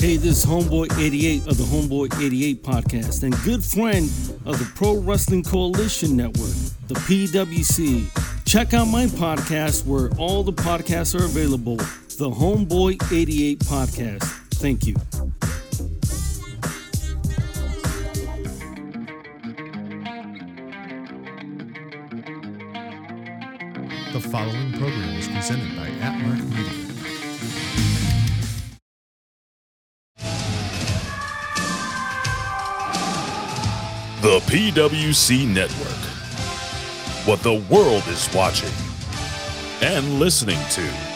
Hey, this is Homeboy 88 of the Homeboy 88 podcast and good friend of the Pro Wrestling Coalition Network, the PWC. Check out my podcast where all the podcasts are available, the Homeboy 88 podcast. Thank you. Following program is presented by Atmark Media. The PWC Network. What the world is watching and listening to.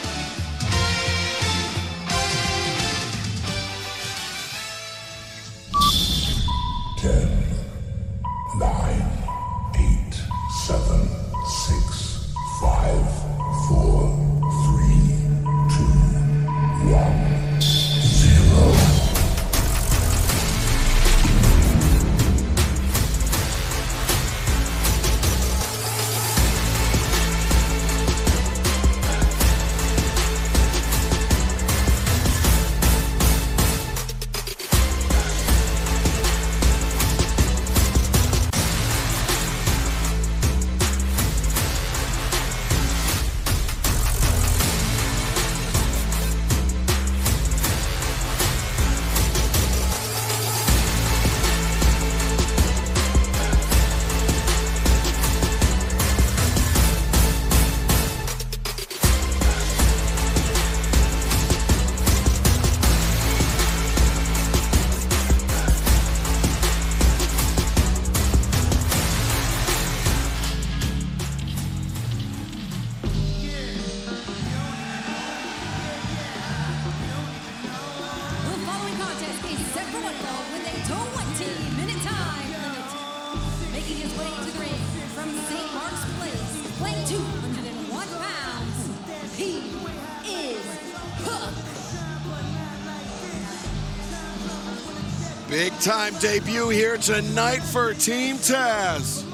Big debut here tonight for Team Taz.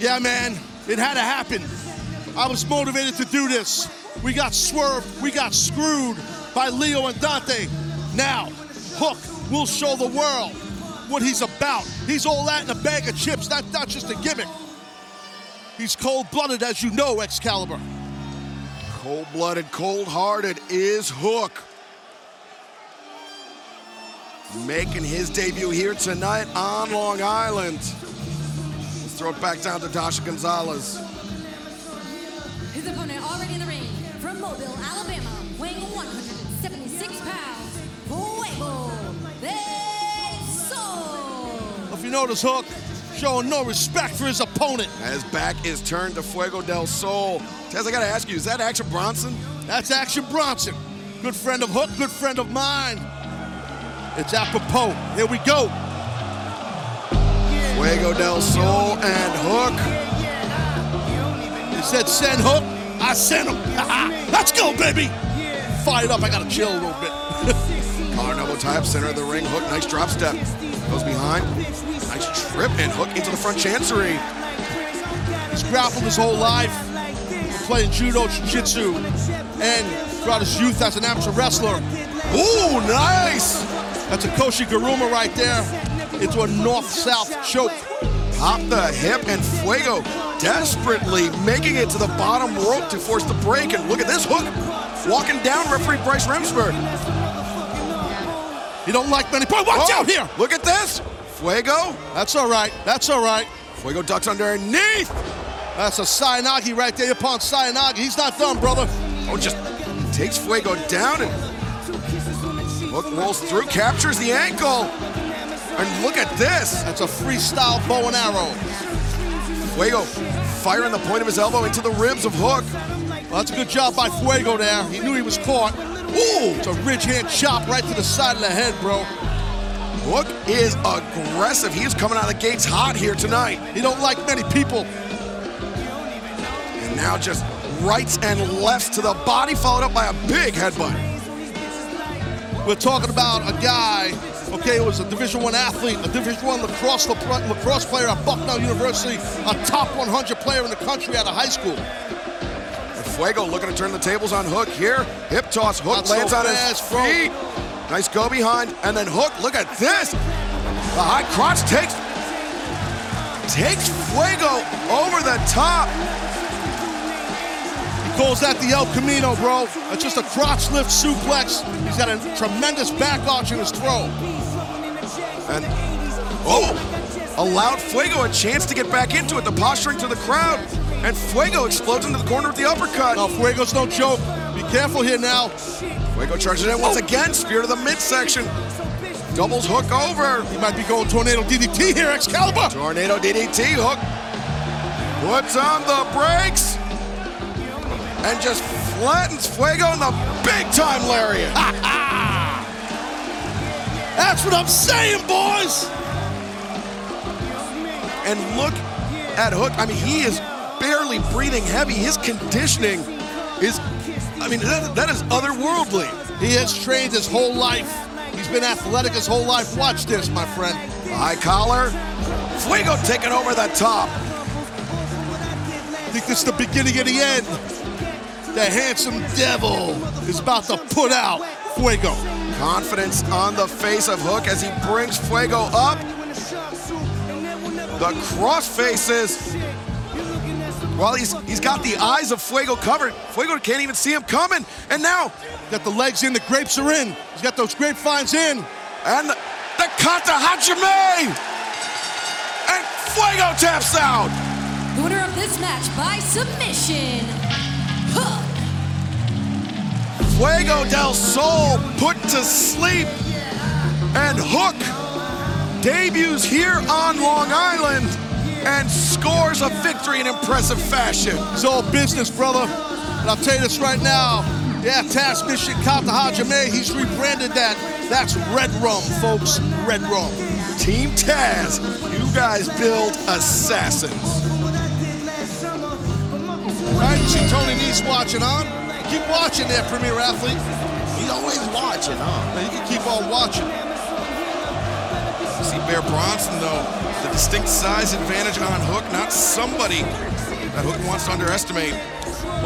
Yeah, man, it had to happen. I was motivated to do this. We got swerved, we got screwed by Leo and Dante. Now, Hook will show the world what he's about. He's all that in a bag of chips, not, not just a gimmick. He's cold blooded, as you know, Excalibur. Cold blooded, cold hearted is Hook. Making his debut here tonight on Long Island. Let's throw it back down to Dasha Gonzalez. His opponent already in the ring from Mobile, Alabama, weighing 176 pounds, Fuego del Sol. If you notice, Hook showing no respect for his opponent. As back is turned to Fuego del Sol. Taz, I gotta ask you, is that Action Bronson? That's Action Bronson. Good friend of Hook, good friend of mine. It's apropos. Here we go. Fuego del Sol and Hook. He said send Hook. I sent him. Let's go, baby. Fired up. I gotta chill a little bit. Collar elbow tie up, center of the ring. Hook, nice drop step. Goes behind. Nice trip and hook into the front chancery. He's grappled his whole life. Playing judo, jiu-jitsu, and throughout his youth as an amateur wrestler. Ooh, nice! That's a Koshi Guruma right there into a north-south choke. Pop the hip and Fuego desperately making it to the bottom rope to force the break. And look at this hook walking down referee Bryce Remsburg. He don't like many. Boy, watch Oh, out here. Look at this. Fuego. That's all right. That's all right. Fuego ducks underneath. That's a Seoinage right there upon Seoinage. He's not done, brother. Oh, just takes Fuego down and hook rolls through, captures the ankle. And look at this. That's a freestyle bow and arrow. Fuego firing the point of his elbow into the ribs of Hook. Well, that's a good job by Fuego there. He knew he was caught. Ooh, it's a ridge hand chop right to the side of the head, bro. Hook is aggressive. He is coming out of the gates hot here tonight. He don't like many people. And now just rights and lefts to the body, followed up by a big headbutt. We're talking about a guy, okay, who was a Division One athlete, a Division One lacrosse lacrosse player at Bucknell University, a top 100 player in the country out of high school. And Fuego looking to turn the tables on Hook here. Hip toss. Hook Not so lands on fast, his bro. feet. Nice go behind. And then Hook, look at this. The high crotch takes takes Fuego over the top. Calls that the El Camino, bro. That's just a crotch lift suplex. He's got a tremendous back arch in his throw. And oh, allowed Fuego a chance to get back into it. The posturing to the crowd. And Fuego explodes into the corner with the uppercut. Now, Fuego's no joke. Be careful here now. Fuego charges in once again. Spear to the midsection. Doubles Hook over. He might be going tornado DDT here, Excalibur. Tornado DDT hook. Puts on the brakes. And just flattens Fuego in the big time lariat. That's what I'm saying, boys. And look at Hook. I mean, he is barely breathing heavy. His conditioning is, I mean, that, that is otherworldly. He has trained his whole life. He's been athletic his whole life. Watch this, my friend. High collar. Fuego taking over the top. I think this is the beginning of the end. The handsome devil is about to put out Fuego. Confidence on the face of Hook as he brings Fuego up. The cross faces. Well, he's he's got the eyes of Fuego covered. Fuego can't even see him coming. And now, Got the legs in, the grapes are in. He's got those grapevines in. and the, the Kata Hajime! And Fuego taps out! The winner of this match by submission, Hook. Fuego del Sol put to sleep. And Hook debuts here on Long Island and scores a victory in impressive fashion. It's all business, brother. And I'll tell you this right now. Yeah, Tazmission Kata Hajime, he's rebranded that. That's Red Rum, folks. Red Rum. Team Taz, you guys build assassins. Right? You see Tony Nese watching on? Keep watching that Premier Athlete. He's always watching, huh? You can keep on watching. See Bear Bronson, though, the distinct size advantage on Hook, not somebody that Hook wants to underestimate.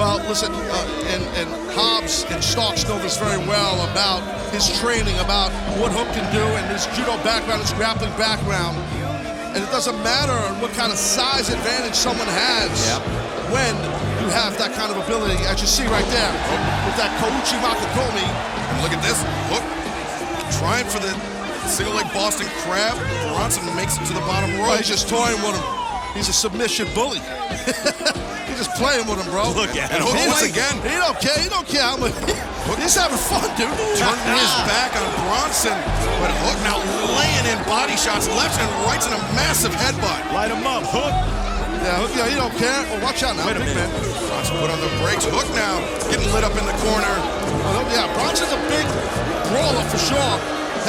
Well, listen, uh, and, and Hobbs and Starks know this very well about his training, about what Hook can do, and his judo background, his grappling background. And it doesn't matter what kind of size advantage someone has when you have that kind of ability, as you see right there, oh, with that Kouchi Makikomi. And look at this, Hook trying for the single leg Boston Crab. Bronson makes it to the bottom Oh, he's just toying with him. He's a submission bully. he's just playing with him, bro. Look at him. He Once again. He don't care. He don't care how much. He's having fun, dude. Turning his back on Bronson, but Hook now laying in body shots left and right and a massive headbutt. Light him up, Hook. Yeah, uh, Hook, yeah, he don't care. Oh, watch out now, Wait a big minute. man. Bronson put on the brakes. Hook now getting lit up in the corner. Oh, yeah, Bronson's a big brawler for sure.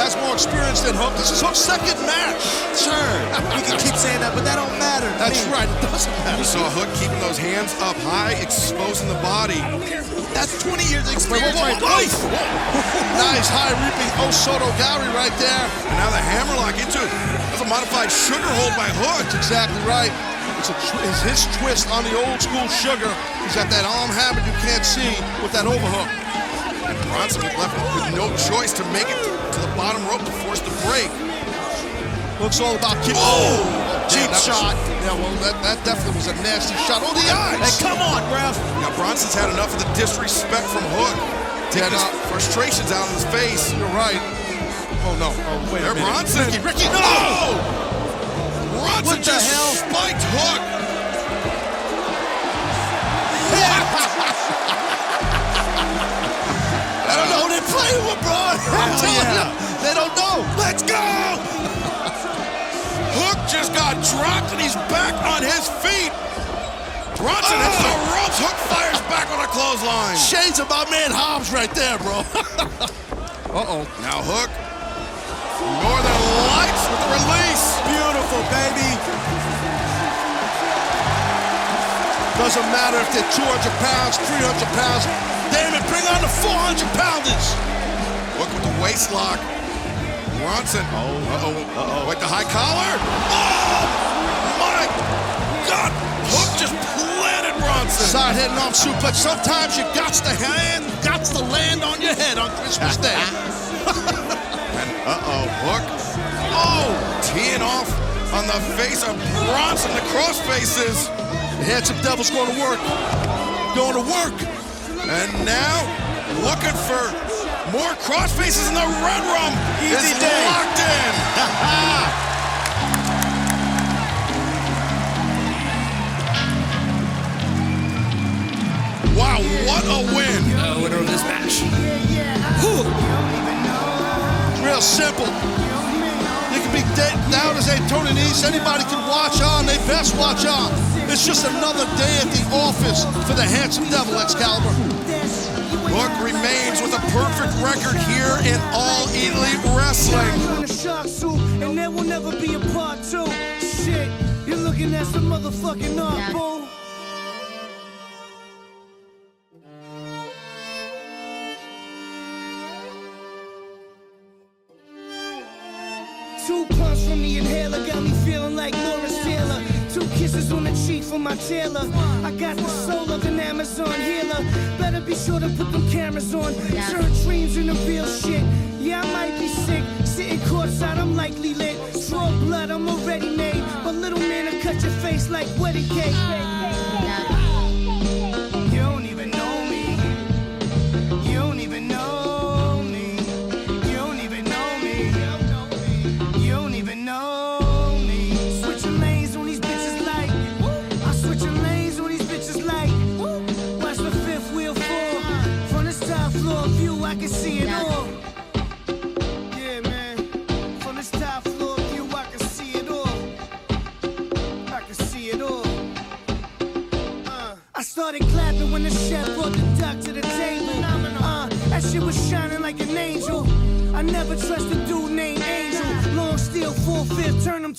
Has more experience than Hook. This is Hook's second match. Sure. You can keep saying that, but that don't matter. That's me. right. It doesn't matter. You matter. saw Hook keeping those hands up high, exposing the body. That's 20 years of Wait, experience whoa, whoa, right whoa. there. nice high reaping Osoto oh, Gari right there. And now the hammerlock into it. That's a modified sugar hold by Hook. That's exactly right. It's, a tw- it's his twist on the old school sugar. He's got that arm habit you can't see with that overhook. And Bronson was left with no choice to make it to the bottom rope to force the break. Looks all about keep. Oh! oh Cheap that was- shot. Yeah, well, that, that definitely was a nasty shot. Oh, the eyes. Hey, come on, ref. Now Bronson's had enough of the disrespect from Hook. Yeah, Taking his frustrations out in his face. You're right. Oh, no. Oh, wait There, a minute. Bronson. Ricky, Ricky, no! Oh! Bronson What the hell? spiked Hook. I don't know who they're playing with, bro. I'm telling yeah. you. They don't know. Let's go! Hook just got dropped and he's back on his feet. Bronson hits the oh. ropes. Hook fires back on a clothesline. Shades of my man Hobbs right there, bro. Uh-oh. Now Hook, Northern Lights with the release. Beautiful, baby. Doesn't matter if they're 200 pounds, 300 pounds. Damn it, bring on the 400 pounders. Hook with the waist lock. Bronson. Oh, uh-oh. Uh-oh. Wait, the high collar. Oh, my God. Hook just planted Bronson. Side heading off suplex. Sometimes you got to hand, got to land on your head on Christmas Day. and uh-oh, Hook. Oh, teeing off on the face of Bronson. The cross faces. The handsome devil's going to work. Going to work. And now looking for more cross faces in the red room. Easy It's day. locked in. Wow, what a win! Uh, winner of this match. Real simple. You can be dead down as a Tony Nese. Anybody can watch on. They best watch on. It's just another day at the office for the handsome devil, Excalibur. Hook remains with a perfect record here in All Elite Wrestling. in a shark suit, and there will never be a part two. Shit, you're looking at some motherfucking art, Two pumps from the inhaler got me feeling like Lawrence Taylor. Two kisses on the cheek from my tailor. I got the soul of an Amazon healer. Better be sure to put them cameras on. Turn dreams into real shit. Yeah, I might be sick. Sitting courtside, I'm likely lit. Draw blood, I'm already made. But little man I cut your face like wedding cake. Ah.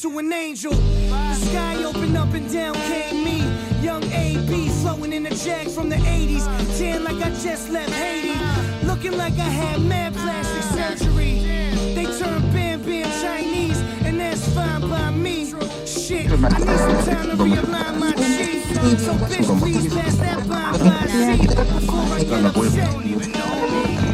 To an angel. The sky opened up and down came me. Young AB flowing in a jag from the 80s. Tan like I just left Haiti. Looking like I had mad plastic surgery. They turned Bam Bam Chinese, and that's fine by me. Shit, I need some time to realign my chi. So bitch, please pass that bomb by Z before I get upset. Don't even know me.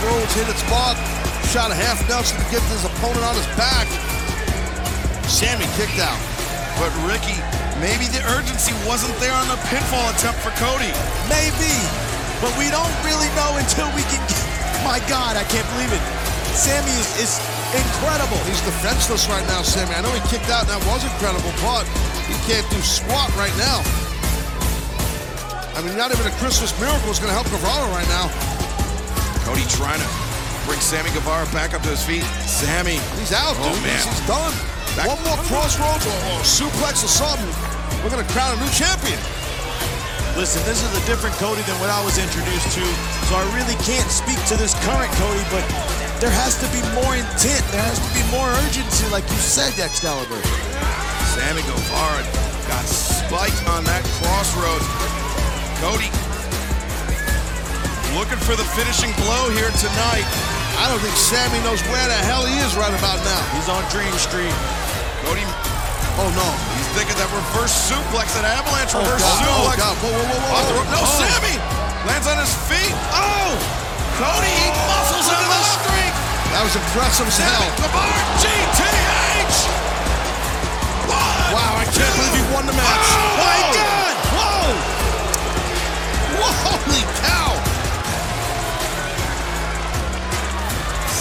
Crossroads hit its mark. Shot a half Nelson to get his opponent on his back. Sammy kicked out. But Ricky, maybe the urgency wasn't there on the pinfall attempt for Cody. Maybe, but we don't really know until we can. Get, my God, I can't believe it. Sammy is, is incredible. He's defenseless right now, Sammy. I know he kicked out and that was incredible, but he can't do squat right now. I mean, not even a Christmas miracle is going to help Guevara right now. Cody trying to bring Sammy Guevara back up to his feet. Sammy. He's out, Oh, dude. man. He's, he's done. One more crossroads or, or suplex or something. We're going to crown a new champion. Listen, this is a different Cody than what I was introduced to, so I really can't speak to this current Cody, but there has to be more intent. There has to be more urgency, like you said, Excalibur. Sammy Guevara got spiked on that crossroads. Cody Looking for the finishing blow here tonight. I don't think Sammy knows where the hell he is right about now. He's on Dream Street. Cody. Oh, no. He's thinking that reverse suplex, that avalanche oh, reverse God. suplex. Oh, God. Whoa, whoa, whoa, whoa. No, oh. Sammy lands on his feet. Oh! Cody, he oh, muscles out of the streak. That was impressive as hell. Kamar, GTH! One, wow, I can't two. believe he won the match. Oh, my God! Whoa! Holy cow!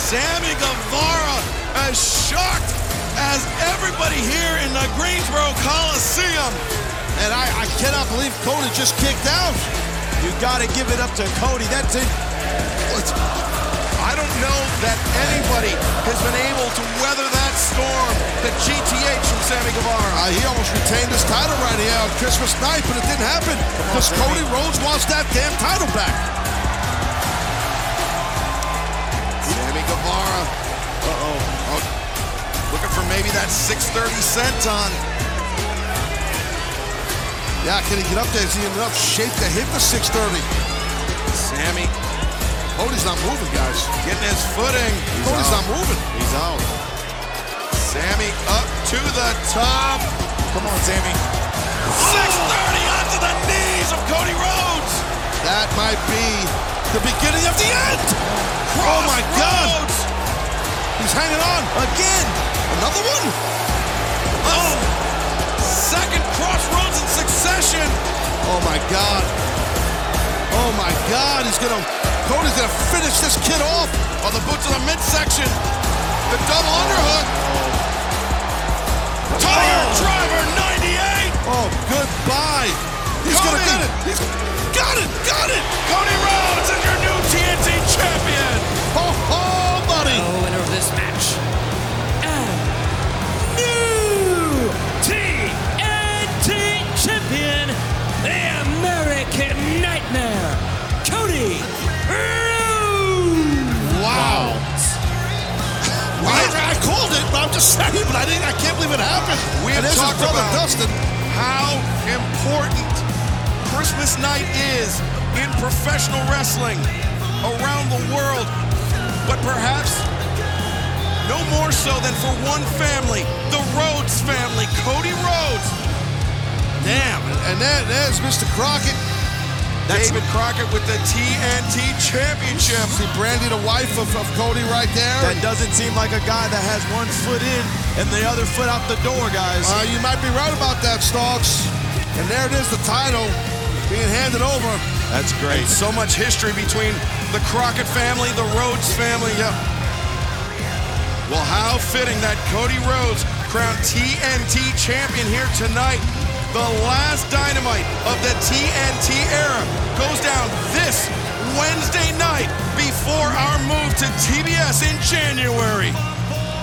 Sammy Guevara as shocked as everybody here in the Greensboro Coliseum. And I, I cannot believe Cody just kicked out. You gotta give it up to Cody. That did. I don't know that anybody has been able to weather that storm, the GTH from Sammy Guevara. Uh, he almost retained his title right here on Christmas night, but it didn't happen because Cody Rhodes wants that damn title back. Guevara. Uh-oh. Oh, looking for maybe that 630 senton. Yeah, can he get up there? Is he in enough shape to hit the 630? Sammy Cody's not moving, guys. getting his footing. Cody's out. not moving. He's out. Sammy up to the top. Come on, Sammy. 630 onto the knees of Cody Rhodes. That might be the beginning of the end. Oh my God! He's hanging on again. Another one. Oh, second crossroads in succession. Oh my God. Oh my God. He's gonna. Cody's gonna finish this kid off. On the boots of the midsection. The double underhook. Tiger oh. driver 98. Oh, goodbye. He's gonna Cody. get it. He's got it. Got it. Cody Rhodes is your new TNT champion. Oh, oh, buddy. The winner of this match. And new TNT champion, the American Nightmare, Cody Rhodes. Wow. I, I called it, but I'm just saying, but I didn't. I can't believe it happened. We have and there's his talked brother about Dustin. how important Christmas night is in professional wrestling around the world, but perhaps no more so than for one family, the Rhodes family, Cody Rhodes. Damn. And there, there's Mr. Crockett. That's David Crockett with the TNT Championship. See Brandi, the wife of, of Cody, right there. That doesn't seem like a guy that has one foot in and the other foot out the door, guys. Uh, you might be right about that, Starks. And there it is, the title being handed over. That's great. So much history between the Crockett family, the Rhodes family. Yep. Well, how fitting that Cody Rhodes crowned TNT champion here tonight. The last dynamite of the TNT era goes down this Wednesday night before our move to TBS in January.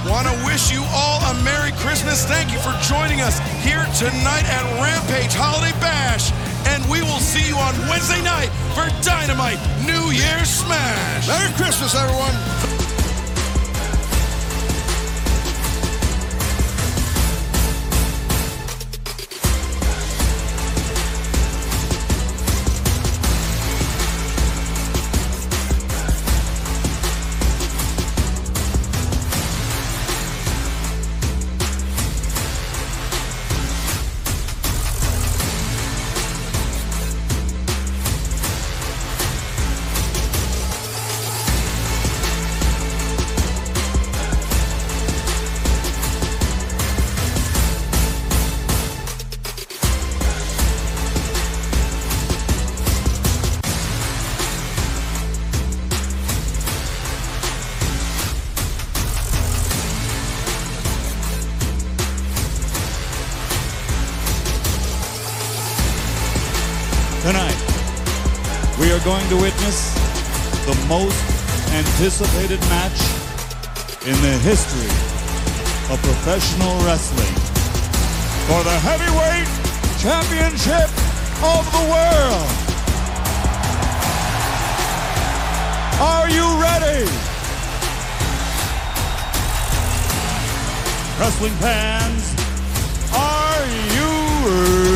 Want to wish you all a Merry Christmas. Thank you for joining us here tonight at Rampage Holiday Bash. And we will see you on Wednesday night for Dynamite New Year's Smash. Merry Christmas, everyone. To witness the most anticipated match in the history of professional wrestling for the heavyweight championship of the world. Are you ready? Wrestling fans, are you ready?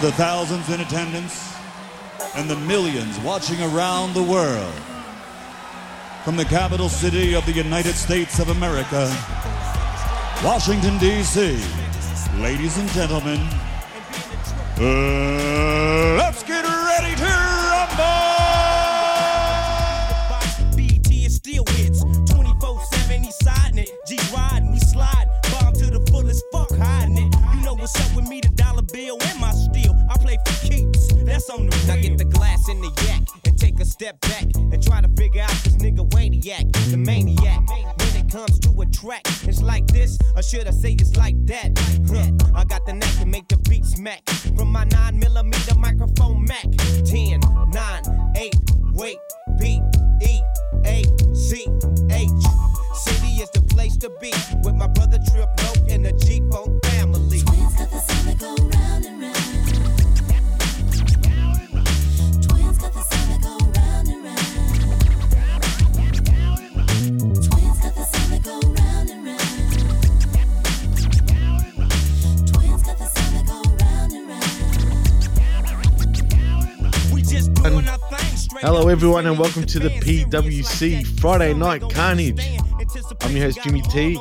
For the thousands in attendance and the millions watching around the world, from the capital city of the United States of America, Washington, D.C., ladies and gentlemen, uh, keeps. That's Now get the glass in the yak and take a step back and try to figure out this nigga Waniac, the maniac. When it comes to a track, it's like this, or should I say it's like that? Huh. I got the knack to make the beat smack from my 9 millimeter microphone Mac. 10, 9, 8, wait, B, E, A, C, H. City is the place to be with my brother Trip Lope and the G-Funk Hello, everyone, and welcome to the PWC Friday Night Carnage. I'm your host, Jimmy T,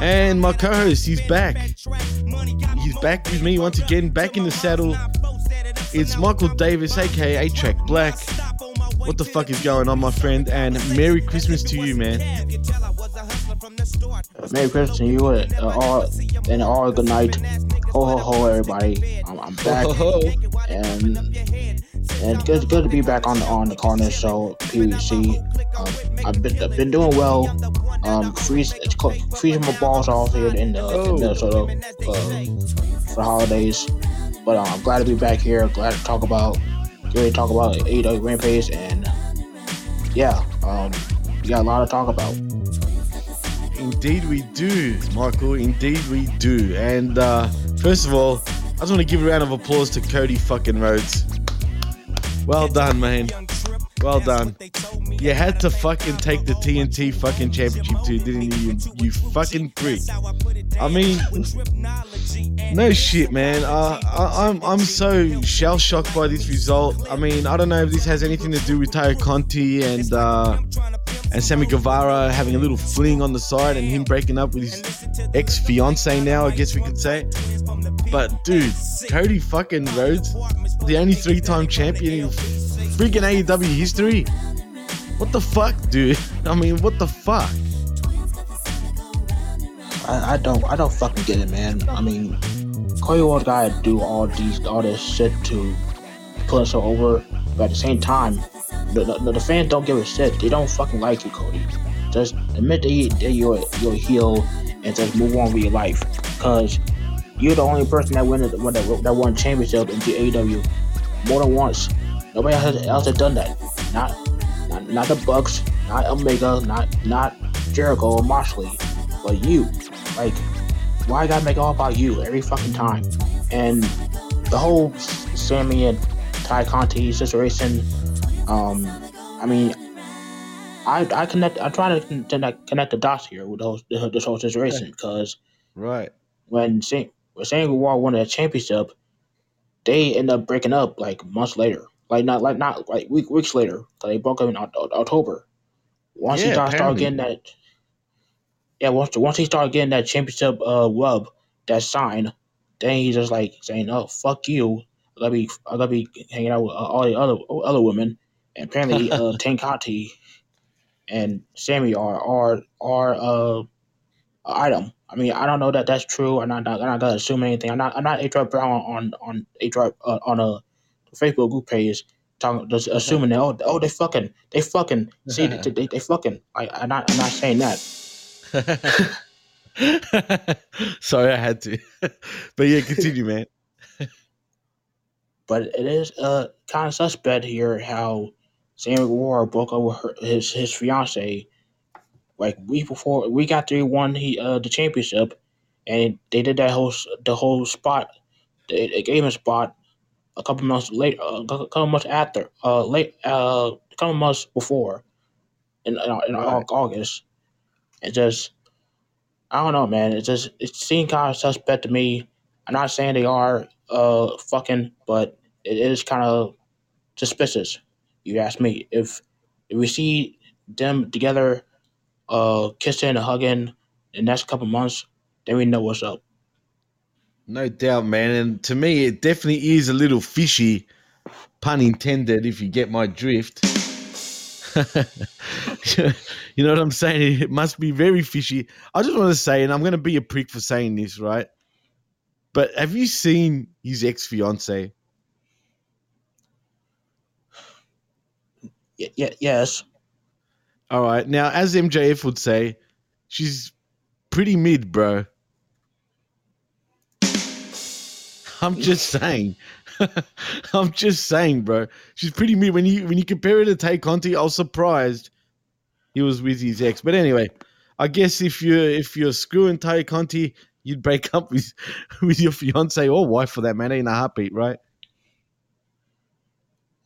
and my co host, he's back. He's back with me once again, back in the saddle. It's Michael Davis, aka Track Black. What the fuck is going on, my friend? And Merry Christmas to you, man. Merry Christmas to you and uh, all and all good night. Ho ho ho everybody. I'm, I'm back Ho, ho, and and good good to be back on the on the corner show PVC. Um, I've been I've been doing well. Um, freeze it's freezing my balls off here in the, in the sort of uh, for holidays. But um, I'm glad to be back here. Glad to talk about ready to talk about AEW Rampage and yeah, um, we got a lot to talk about. Indeed, we do, Michael. Indeed, we do. And uh, first of all, I just want to give a round of applause to Cody fucking Rhodes. Well done, man. Well done. You had to fucking take the TNT fucking championship too, didn't you? You, you fucking prick. I mean, no shit, man. Uh, I, I'm I'm so shell shocked by this result. I mean, I don't know if this has anything to do with Tay Conti and uh, and Sammy Guevara having a little fling on the side and him breaking up with his ex fiance now, I guess we could say. But dude, Cody fucking Rhodes, the only three time champion in freaking AEW history. What the fuck, dude? I mean, what the fuck? I, I don't I don't fucking get it, man. I mean, Cody Rhodes gotta do all these all this shit to put us over, but at the same time, the, the, the fans don't give a shit. They don't fucking like you, Cody. Just admit that, you, that you're you're heel and just move on with your life, cause you're the only person that won that, that won championship in the AEW more than once. Nobody else, else has done that. Not not not the Bucks, not Omega, not not Jericho or Moxley, but you. Like, why I gotta make it all about you every fucking time? And the whole Sammy and Ty Conti situation. Um, I mean, I I connect. I try to connect, connect the dots here with those this whole situation because Right. when Saint when Saint Guevara won that championship, they end up breaking up like months later. Like not like not like week, weeks later. 'cause they broke up in Oct- October. Once he Yeah, started, started getting that, yeah. Once once he started getting that championship uh rub, that sign, then he's just like saying, "Oh fuck you." I gotta be I gotta be hanging out with uh, all the other other women. And apparently, uh, Tay Conti and Sammy are are are uh item. I mean, I don't know that that's true. I'm not, I'm not gonna assume anything. I'm not, I'm not HR Brown on on HR uh, on a Facebook group page talking, just assuming that oh, oh they fucking, they fucking, see they, they, they fucking. I, I'm not, I'm not saying that. Sorry, I had to. but yeah, continue, man. But it is uh kind of suspect here how Sammy Guevara broke up with her, his his fiance like week before we got he won he uh the championship, and they did that whole the whole spot. They, they gave him a spot a couple months later, uh, a couple months after, uh, late, uh, a couple months before, in in, in Au- August, and just I don't know, man. It just it seemed kind of suspect to me. I'm not saying they are uh fucking, but it is kind of suspicious. You ask me if if we see them together, uh, kissing and hugging the next couple months, then we know what's up. No doubt, man. And to me, it definitely is a little fishy, pun intended, if you get my drift. you know what I'm saying? It must be very fishy. I just want to say, and I'm going to be a prick for saying this, right? But have you seen his ex fiance? Y- y- yes. All right. Now, as MJF would say, she's pretty mid, bro. I'm just saying. I'm just saying, bro. She's pretty mean. When you when you compare her to Tay Conti, I was surprised he was with his ex. But anyway, I guess if you're if you're screwing Tay Conti, you'd break up with with your fiance or wife for that matter in a heartbeat, right?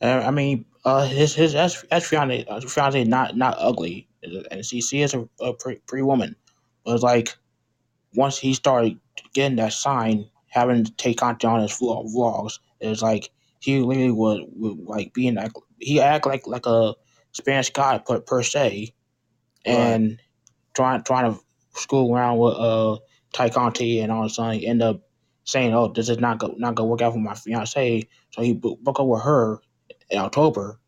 Uh, I mean, uh, his his ex fiance fiance not not ugly, and she she is a, a pretty, pretty woman. But it's like once he started getting that sign, having to take on his vlog, vlogs, it's like he literally was, was like being like he act like like a Spanish guy per, per se, and trying trying to screw around with uh Ty Conti, and all of a sudden he end up saying, "Oh, this is not go, not gonna work out for my fiance." So he bo- broke up with her in October.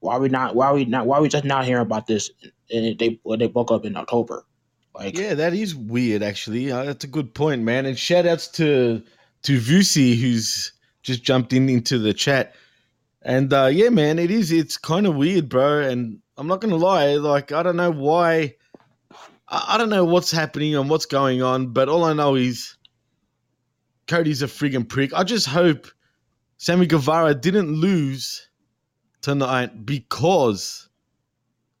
Why we not? Why we not? Why we just not hearing about this? And they when they broke up in October. Like yeah, that is weird. Actually, uh, that's a good point, man. And shout outs to to Vusi who's just jumped in into the chat. And uh, yeah, man, it is. It's kind of weird, bro. And I'm not gonna lie. Like, I don't know why. I, I don't know what's happening and what's going on. But all I know is Cody's a friggin' prick. I just hope Sammy Guevara didn't lose tonight because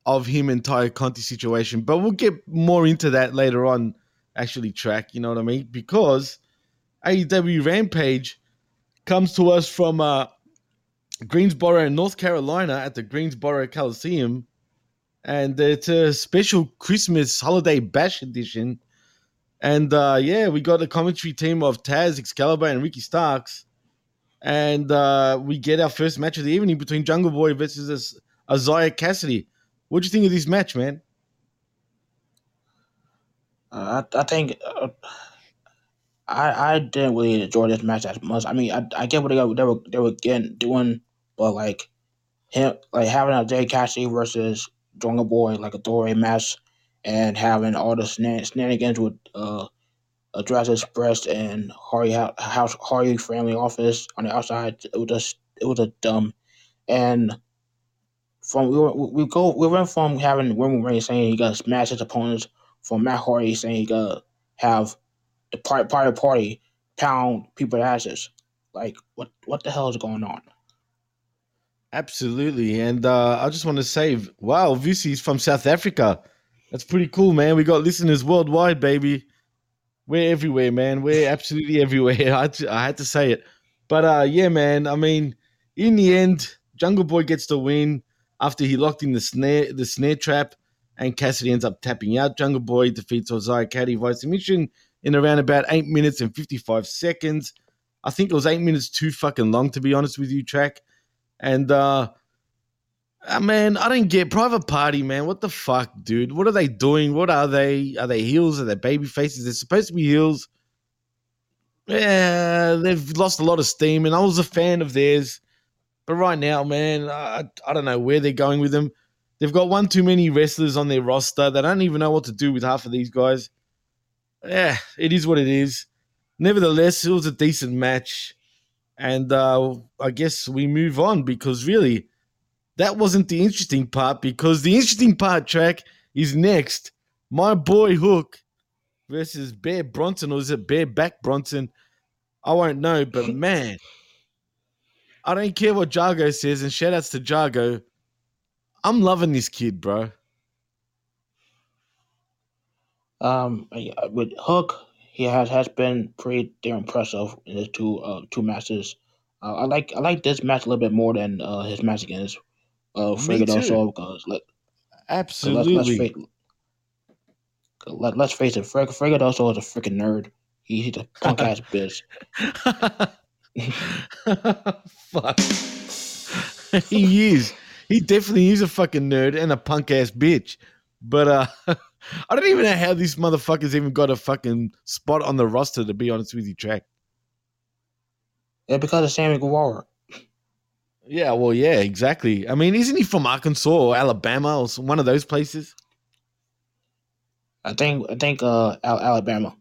of him and Ty Conti situation. But we'll get more into that later on, actually, track, you know what I mean? Because AEW Rampage comes to us from uh, Greensboro, North Carolina at the Greensboro Coliseum. And it's a special Christmas holiday bash edition. And uh, yeah, we got a commentary team of Taz, Excalibur, and Ricky Starks. And uh, we get our first match of the evening between Jungle Boy versus Isiah Kassidy. What'd you think of this match, man? Uh, I, I think uh, I I didn't really enjoy this match as much. I mean, I, I get what they, got, they were they were getting doing, but like him like having a Jay Cassidy versus Jungle Boy like a throwaway match, and having all the snan- shenanigans with uh, Address Express and Hardy House Hardy Family Office on the outside. It was just it was a dumb, and from we we go we went from having Roman Reigns saying he got to smash his opponents, from Matt Hardy saying he got to have the party party party pound people's asses. Like what what the hell is going on? Absolutely. And uh, I just want to say, wow, Vusi's from South Africa. That's pretty cool, man. We got listeners worldwide, baby. We're everywhere, man. We're absolutely everywhere. I I had to say it. But uh, yeah, man. I mean, in the end, Jungle Boy gets the win after he locked in the snare the snare trap, and Kassidy ends up tapping out. Jungle Boy defeats Isiah Kassidy via submission in around about eight minutes and fifty five seconds. I think it was eight minutes too fucking long, to be honest with you, track. And uh, uh, man, I don't get private party, man. What the fuck, dude? What are they doing? What are they? Are they heels? Are they baby faces? They're supposed to be heels. Yeah, they've lost a lot of steam, and I was a fan of theirs. But right now, man, I, I don't know where they're going with them. They've got one too many wrestlers on their roster. They don't even know what to do with half of these guys. Yeah, it is what it is. Nevertheless, it was a decent match. And uh, I guess we move on because really, that wasn't the interesting part because the interesting part track is next. My boy Hook versus Bear Bronson, or is it Bear Back Bronson? I won't know, but man, I don't care what Jargo says, and shout outs to Jargo. I'm loving this kid, bro. Um, with Hook, he has has been pretty damn impressive in his two uh two matches. Uh, I like I like this match a little bit more than uh his match against uh Me Fregadoso because 'cause Absolutely. let's, let's, face, let, let's face it, Freg, Fregadoso is a freaking nerd. He, he's a punk ass bitch. Fuck. he is. He definitely is a fucking nerd and a punk ass bitch. But uh I don't even know how these motherfuckers even got a fucking spot on the roster to be honest with you, track. Yeah, because of Sammy Guevara. Yeah, well, yeah, exactly. I mean, isn't he from Arkansas or Alabama or some- one of those places? I think I think uh Al- Alabama.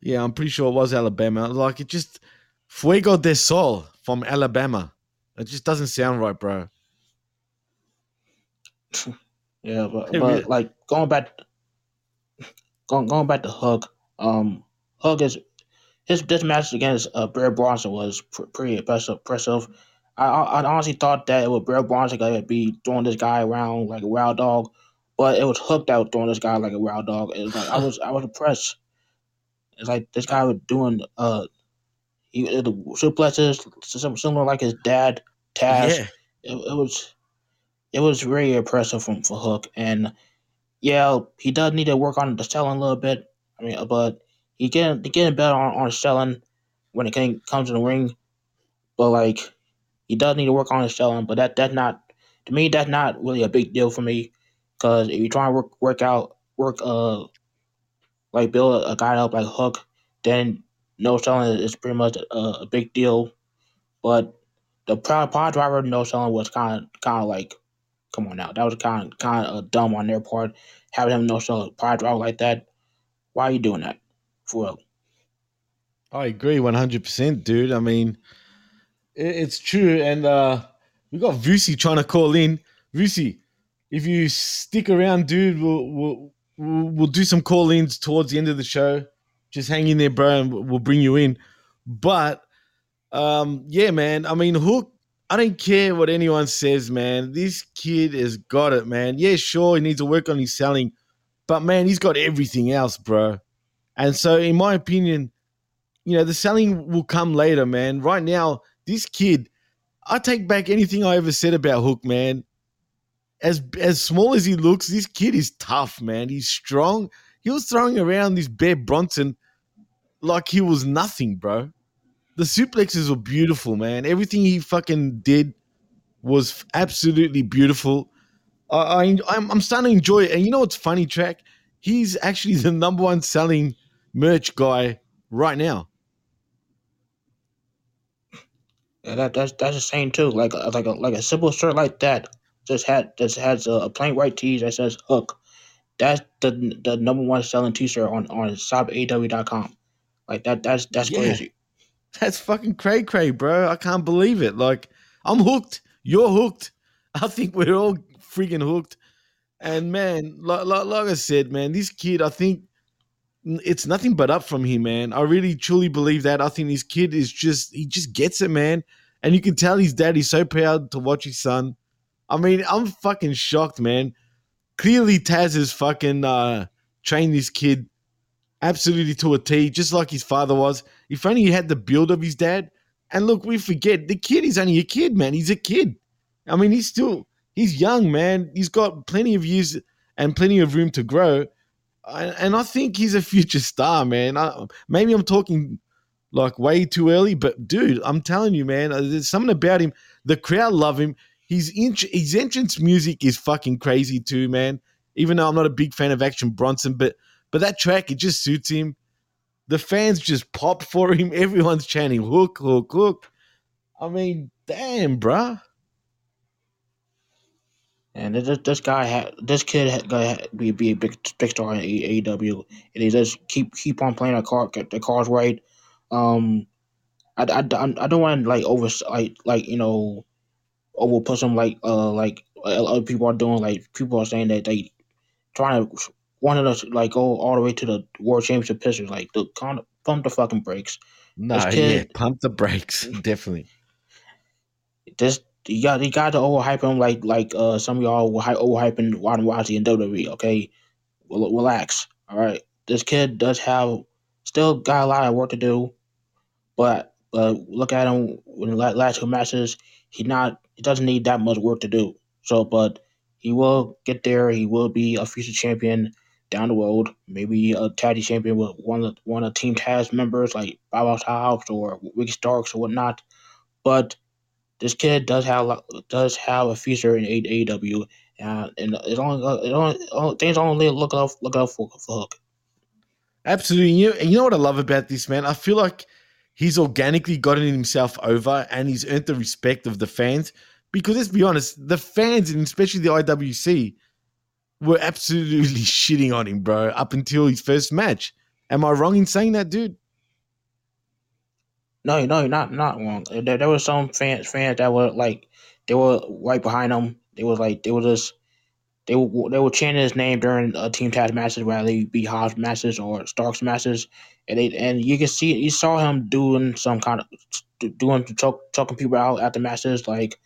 Yeah, I'm pretty sure it was Alabama. Like it just Fuego del Sol from Alabama. It just doesn't sound right, bro. Yeah, but, but like going back, going going back to Hook. Um, Hook is his this match against uh, Bear Bronson was pr- pretty impressive. Impressive. I, I I honestly thought that it was Bear Bronson gonna be throwing this guy around like a wild dog, but it was Hook that was throwing this guy like a wild dog. It was like I was I was impressed. It's like this guy was doing uh, he the suplexes sim- similar like his dad Taz. Yeah. It, it was it was very impressive from for Hook, and yeah, he does need to work on the selling a little bit. I mean, but he getting he getting better on, on selling when it can, comes to the ring. But like, he does need to work on his selling. But that that's not to me. That's not really a big deal for me because if you try and work work out work uh like build a, a guy up like Hook, then no selling is pretty much a, a big deal. But the power driver no selling was kind of kind of like, come on now, that was kind of kind of dumb on their part having him no sell pod driver like that. Why are you doing that? For real. I agree 100%, dude. I mean, i- it's true. And uh, we got Vusi trying to call in. Vusi, if you stick around, dude, we'll, we'll, we'll do some call ins towards the end of the show. Just hang in there, bro, and we'll- bring you in. But um, yeah, man. I mean, Hook, I don't care what anyone says, man. This kid has got it, man. Yeah, sure, he needs to work on his selling, but man, he's got everything else, bro. And so, in my opinion, you know, the selling will come later, man. Right now, this kid, I take back anything I ever said about Hook, man. As as small as he looks, this kid is tough, man. He's strong. He was throwing around this Bear Bronson like he was nothing, bro. The suplexes were beautiful, man. Everything he fucking did was absolutely beautiful. I, I I'm, I'm starting to enjoy it. And you know what's funny, track? He's actually the number one selling merch guy right now. Yeah, that that's that's the same too. Like a, like a like a simple shirt like that just had just has a, a plain white tee that says Hook. That's the the number one selling T-shirt on on shopaew.com. Like that that's that's Yeah. crazy. That's fucking cray cray, bro. I can't believe it. Like, I'm hooked. You're hooked. I think we're all freaking hooked. And man, like, like, like I said, man, this kid, I think it's nothing but up from him, man. I really truly believe that. I think this kid is just, he just gets it, man. And you can tell his dad is so proud to watch his son. I mean, I'm fucking shocked, man. Clearly, Taz has fucking uh, trained this kid absolutely to a T, just like his father was. If only he had the build of his dad. And look, we forget the kid is only a kid, man. He's a kid. I mean, he's still he's young, man. He's got plenty of years and plenty of room to grow. And I think he's a future star, man. I, maybe I'm talking like way too early, but dude, I'm telling you, man, uh, there's something about him. The crowd love him. His int- his entrance music is fucking crazy too, man. Even though I'm not a big fan of Action Bronson, but but that track it just suits him. The fans just pop for him. Everyone's chanting "Hook, hook, hook." I mean, damn, bruh. And this this guy had this kid had gonna be be a big big star in AEW, and he just keep keep on playing the card the cards right. Um, I, I, I don't want like over like like you know over put some like uh like other people are doing like people are saying that they trying to wanting us to like go all the way to the world championship picture like the kind of pump the fucking brakes. No, This yeah, pump the brakes, definitely. this you got you got to overhype him like like uh some of y'all were overhyping Ron Wazzy and WWE. Okay, Rel- relax. All right, this kid does have still got a lot of work to do, but but look at him in the last two matches. He not he doesn't need that much work to do. So, but he will get there. He will be a future champion down the road. Maybe a tag team champion with one of one of Team Taz members like Bob House or Ricky Starks or whatnot. But this kid does have does have a future in AEW, uh, and it only it only, only things only look up look up for, for Hook. Absolutely. And you, and you know what I love about this, man? I feel like he's organically gotten himself over and he's earned the respect of the fans. Because let's be honest, the fans, and especially the IWC, were absolutely shitting on him, bro, up until his first match. Am I wrong in saying that, dude? No, no, not not wrong. There, there were some fans fans that were like they were right behind him. They was like they were just they will they were chanting his name during uh, team tag matches, whether they be Hobbs matches or Starks matches, and they and you can see you saw him doing some kind of doing choking people out at the matches, like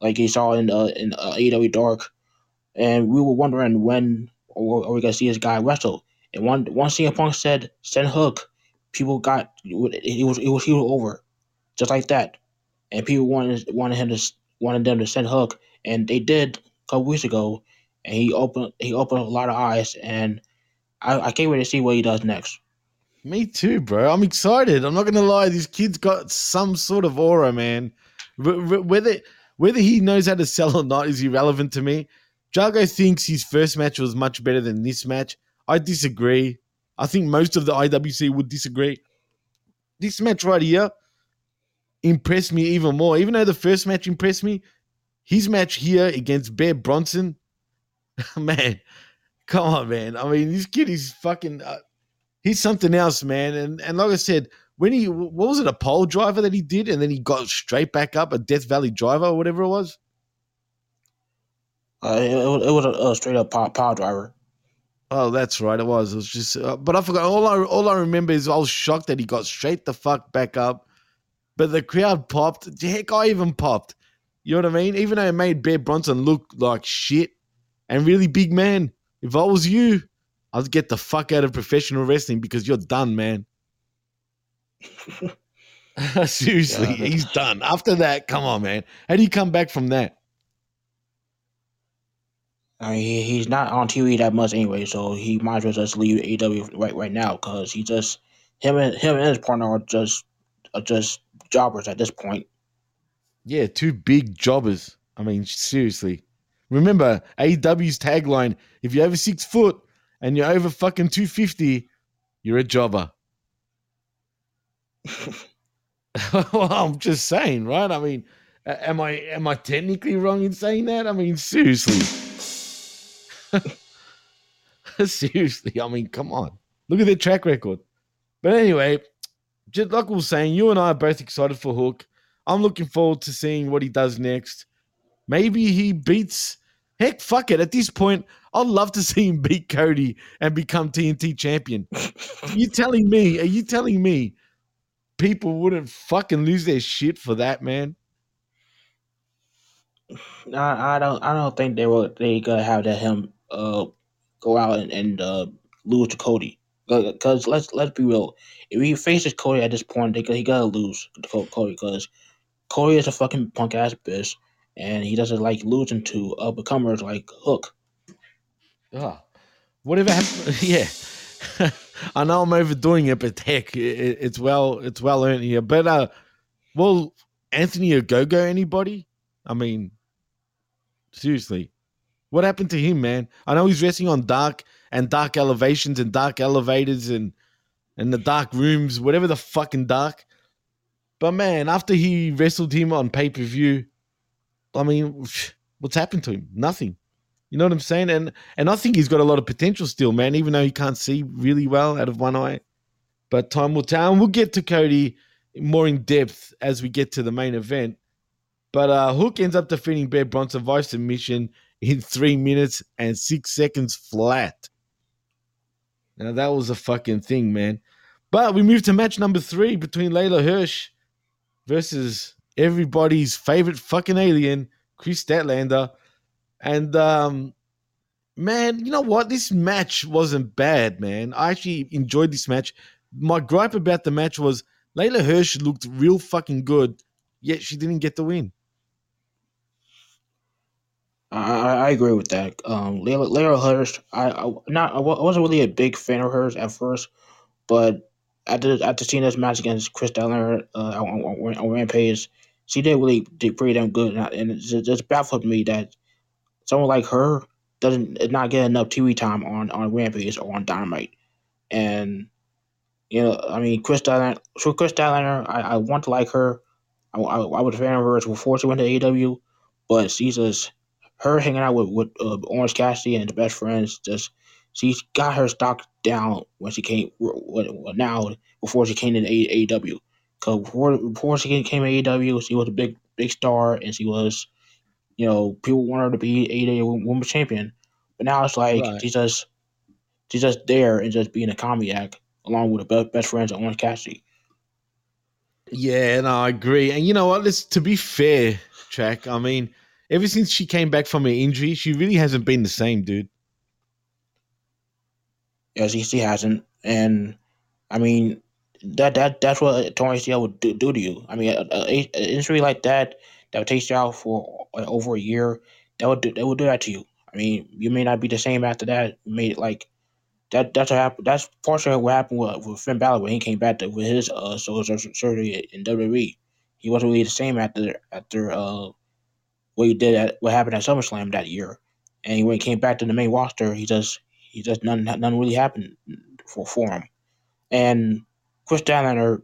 like you saw in uh, in uh, AEW Dark, and we were wondering when are, we gonna see this guy wrestle. And one one CM Punk said send hook, people got he was he was he was over, just like that, and people wanted wanted him to wanted them to send hook, and they did a couple weeks ago, and he opened he opened a lot of eyes, and I, I can't wait to see what he does next. Me too, bro. I'm excited. I'm not gonna lie. This kid's got some sort of aura, man. Whether whether he knows how to sell or not is irrelevant to me. Jago thinks his first match was much better than this match. I disagree. I think most of the IWC would disagree. This match right here impressed me even more. Even though the first match impressed me, his match here against Bear Bronson, man, come on, man. I mean, this kid is fucking. Uh, he's something else, man. And and like I said, when he what was it a pole driver that he did, and then he got straight back up a Death Valley driver or whatever it was. Uh, it, it was- a, a straight up power, power driver. Oh, that's right. It was. It was just. Uh, but I forgot. All I all I remember is I was shocked that he got straight the fuck back up. But the crowd popped. Heck, I even popped. You know what I mean? Even though it made Bear Bronson look like shit and really big man. If I was you, I'd get the fuck out of professional wrestling because you're done, man. Seriously, Yeah, he's done. After that, come on, man. How do you come back from that? I mean, he, he's not on TV that much anyway, so he might as well just leave AEW right right now because he just him and him and his partner are just are just jobbers at this point. Yeah, two big jobbers. I mean, seriously. Remember, AEW's tagline if you're over six foot and you're over fucking 250, you're a jobber. well, I'm just saying, right? I mean, am I am I technically wrong in saying that? I mean, seriously. seriously, I mean, come on. Look at their track record. But anyway, just like we were saying, you and I are both excited for Hook. I'm looking forward to seeing what he does next. Maybe he beats. Heck, fuck it. At this point, I'd love to see him beat Cody and become TNT champion. are you telling me? Are you telling me people wouldn't fucking lose their shit for that, man? I, I don't I don't think they will they gonna have that him uh go out and, and uh lose to Cody because let's let's be real if he faces Cody at this point they he gotta lose to Cody because Cody is a fucking punk ass bitch and he doesn't like losing to up becomers like Hook. Ah, whatever happened. yeah, I know I'm overdoing it, but heck, it, it's well, it's well earned here. But uh, well, Anthony Ogogo, anybody? I mean, seriously, what happened to him, man? I know he's resting on dark and dark elevations and dark elevators and and the dark rooms, whatever the fucking dark. But man, after he wrestled him on pay per view, I mean, what's happened to him? Nothing. You know what I'm saying? And and I think he's got a lot of potential still, man, even though he can't see really well out of one eye. But time will tell. And we'll get to Cody more in depth as we get to the main event. But uh Hook ends up defeating Bear Bronson via submission in three minutes and six seconds flat. Now that was a fucking thing, man. But we move to match number three between Leyla Hirsch versus everybody's favorite fucking alien, Kris Statlander. And um man, you know what? This match wasn't bad, man. I actually enjoyed this match. My gripe about the match was Leyla Hirsch looked real fucking good, yet she didn't get the win. I, I agree with that. Um, Leyla, Leyla Hirsch, I, I not I wa- I wasn't really a big fan of hers at first, but after after seeing this match against Kris Statlander uh, on, on, on Rampage, she did really did pretty damn good, and, it just, just baffled me that someone like her doesn't not get enough TV time on on Rampage or on Dynamite, and you know I mean Kris Statlander, so Kris Statlander, I, I want to like her. I, I, I was a fan of hers before she went to AEW, but she's just her hanging out with with uh, Orange Cassidy and the best friends. Just she's got her stock down when she came when now before she came to A- AEW. Cause before before she came to AEW, she was a big big star and she was, you know, people want her to be AEW Women's Champion. But now it's like Right. she's just she's just there and just being a comedy act along with her be- best friends of Orange Cassidy. Yeah, no, I agree. And you know what? Let's to be fair, track. I mean, ever since she came back from her injury, she really hasn't been the same, dude. Yes, she, he hasn't, and I mean that that that's what a torn ACL would do, do to you. I mean, an injury like that that would take you out for like, over a year. That would do, that would do that to you. I mean, you may not be the same after that. You may like that. That's what happened. That's partially what happened with, with Finn Balor when he came back to, with his uh shoulder surgery in WWE. He wasn't really the same after after uh what he did at what happened at SummerSlam that year. And when he came back to the main roster, he just he just none none really happened for for him. And Kris Statlander,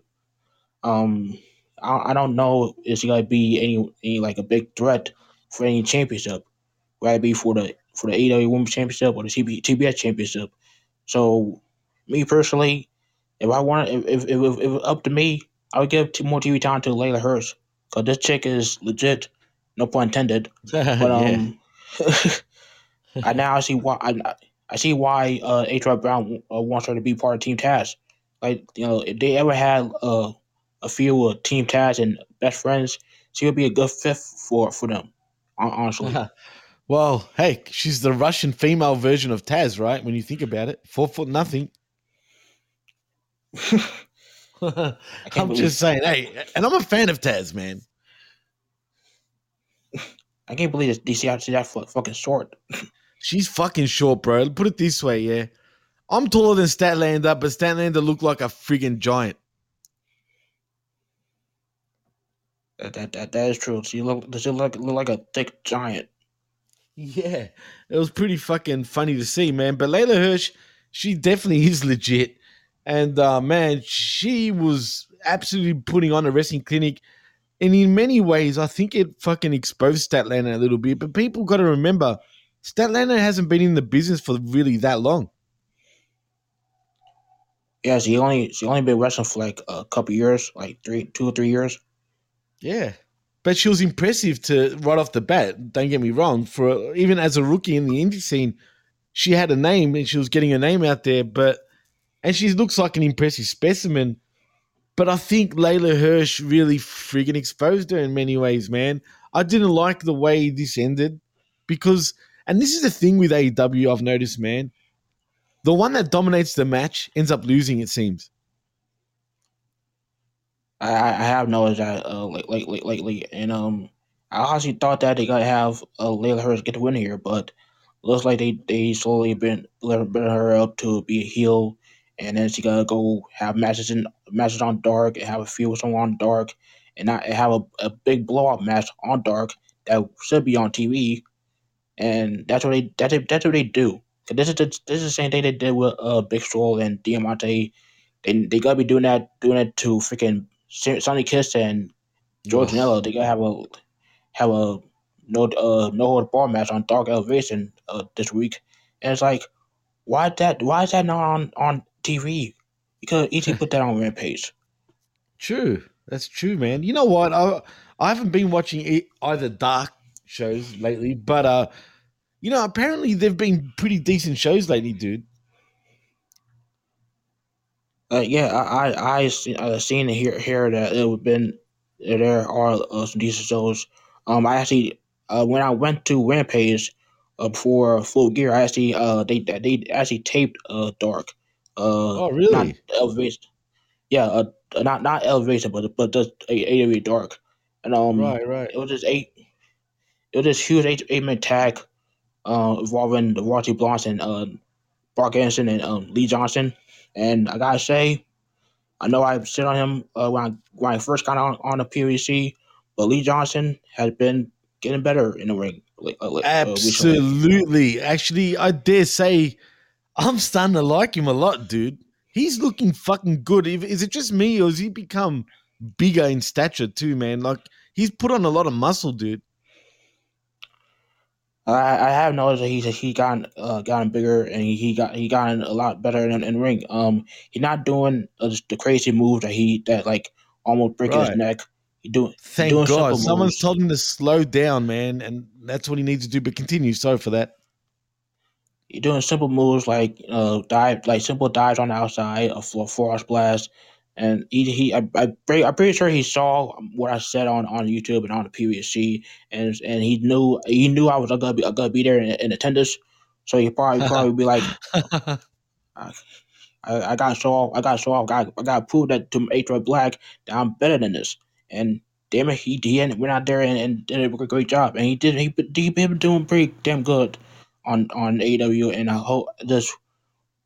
um, I, I don't know is he gonna be any any like a big threat for any championship, whether it be for the for the AEW Women's Championship or the TB, TBS Championship. So, me personally, if I want if if, if, if it was up to me, I would give more TV time to Leyla Hirsch because this chick is legit, no pun intended. But um, I now see why I, I see why uh H.R. Brown uh, wants her to be part of Team Taz. Like you know, if they ever had uh, a few with Team Taz and best friends, she would be a good fit for for them. Honestly, well, hey, she's the Russian female version of Taz, right? When you think about it, four foot nothing. I'm believe- just saying, hey, and I'm a fan of Taz, man. I can't believe this DC actually that fucking short. She's fucking short, bro. Put it this way, yeah. I'm taller than Statlander, but Statlander looked like a friggin' giant. That that that, that is true. She look does she look look like a thick giant. Yeah, it was pretty fucking funny to see, man. But Leyla Hirsch, she definitely is legit. And uh, man, she was absolutely putting on a wrestling clinic. And in many ways, I think it fucking exposed Statlander a little bit. But people got to remember, Statlander hasn't been in the business for really that long. Yeah, she only she only been wrestling for like a couple years, like three, two or three years. Yeah. But she was impressive to right off the bat. Don't get me wrong. For even as a rookie in the indie scene, she had a name and she was getting her name out there. But and she looks like an impressive specimen. But I think Leyla Hirsch really friggin' exposed her in many ways, man. I didn't like the way this ended because, and this is the thing with AEW I've noticed, man. The one that dominates the match ends up losing, it seems. I, I have noticed that uh like like like lately, and um, I honestly thought that they gotta have uh Layla Hirsch get the win here, but looks like they they slowly been building her up to be a heel, and then she gotta go have matches in matches on Dark and have a feud with someone on Dark, and not and have a, a big blowout match on Dark that should be on TV, and that's what they that's that's what they do. 'Cause this is the, this is the same thing they did with uh Big Swole and Diamante. They they gotta be doing that doing it to freaking Sonny Kiss and Joey Janela. They gotta have a have a no uh no hold bar match on Dark Elevation uh this week, and it's like why that why is that not on on TV? You could easily put that on Rampage. True. That's true, man. You know what? I I haven't been watching e- either dark shows lately, but uh, you know, apparently they've been pretty decent shows lately, dude. Uh, yeah, I I I seen, uh, seen and hear hear that it would been there are uh, some decent shows. Um, I actually uh, when I went to Rampage uh, before Full Gear, I actually uh they they actually taped uh Dark. Uh, Oh, really? Not Elevation. Yeah, uh, not not Elevation, but but just A- AW Dark. And um, Right, right. It was just eight. It was this huge eight eight man tag, uh, involving the Rocky Blondes and uh, Brock Anderson and um, Lee Johnson. And I gotta say, I know I sit on him uh, when I when I first got on on the PWC, but Lee Johnson has been getting better in the ring. like, uh, uh. Absolutely. Actually, I dare say I'm starting to like him a lot, dude. He's looking fucking good. Is it just me or has he become bigger in stature too, man? Like he's put on a lot of muscle, dude. I, I have noticed that he's he gotten uh, gotten bigger and he, got he gotten a lot better in, in the ring. Um, he's not doing uh, the crazy moves that he that like almost break his neck. He doing Thank doing God. Someone's moves. told him to slow down, man, and that's what he needs to do. But continue. Sorry for that. Doing simple moves like uh dive, like simple dives on the outside, a floor force blast, and he he I, I pretty, I'm pretty sure he saw what I said on, on YouTube and on the PWC, and and he knew he knew I was gonna be gonna be there in, in attendance, so he probably probably be like. I, I got off. I got off. I got, I got to prove that to H. Black that I'm better than this. And damn it, he, he went out there and, and did a great job. And he did. He he been doing pretty damn good on on AEW. And I hope just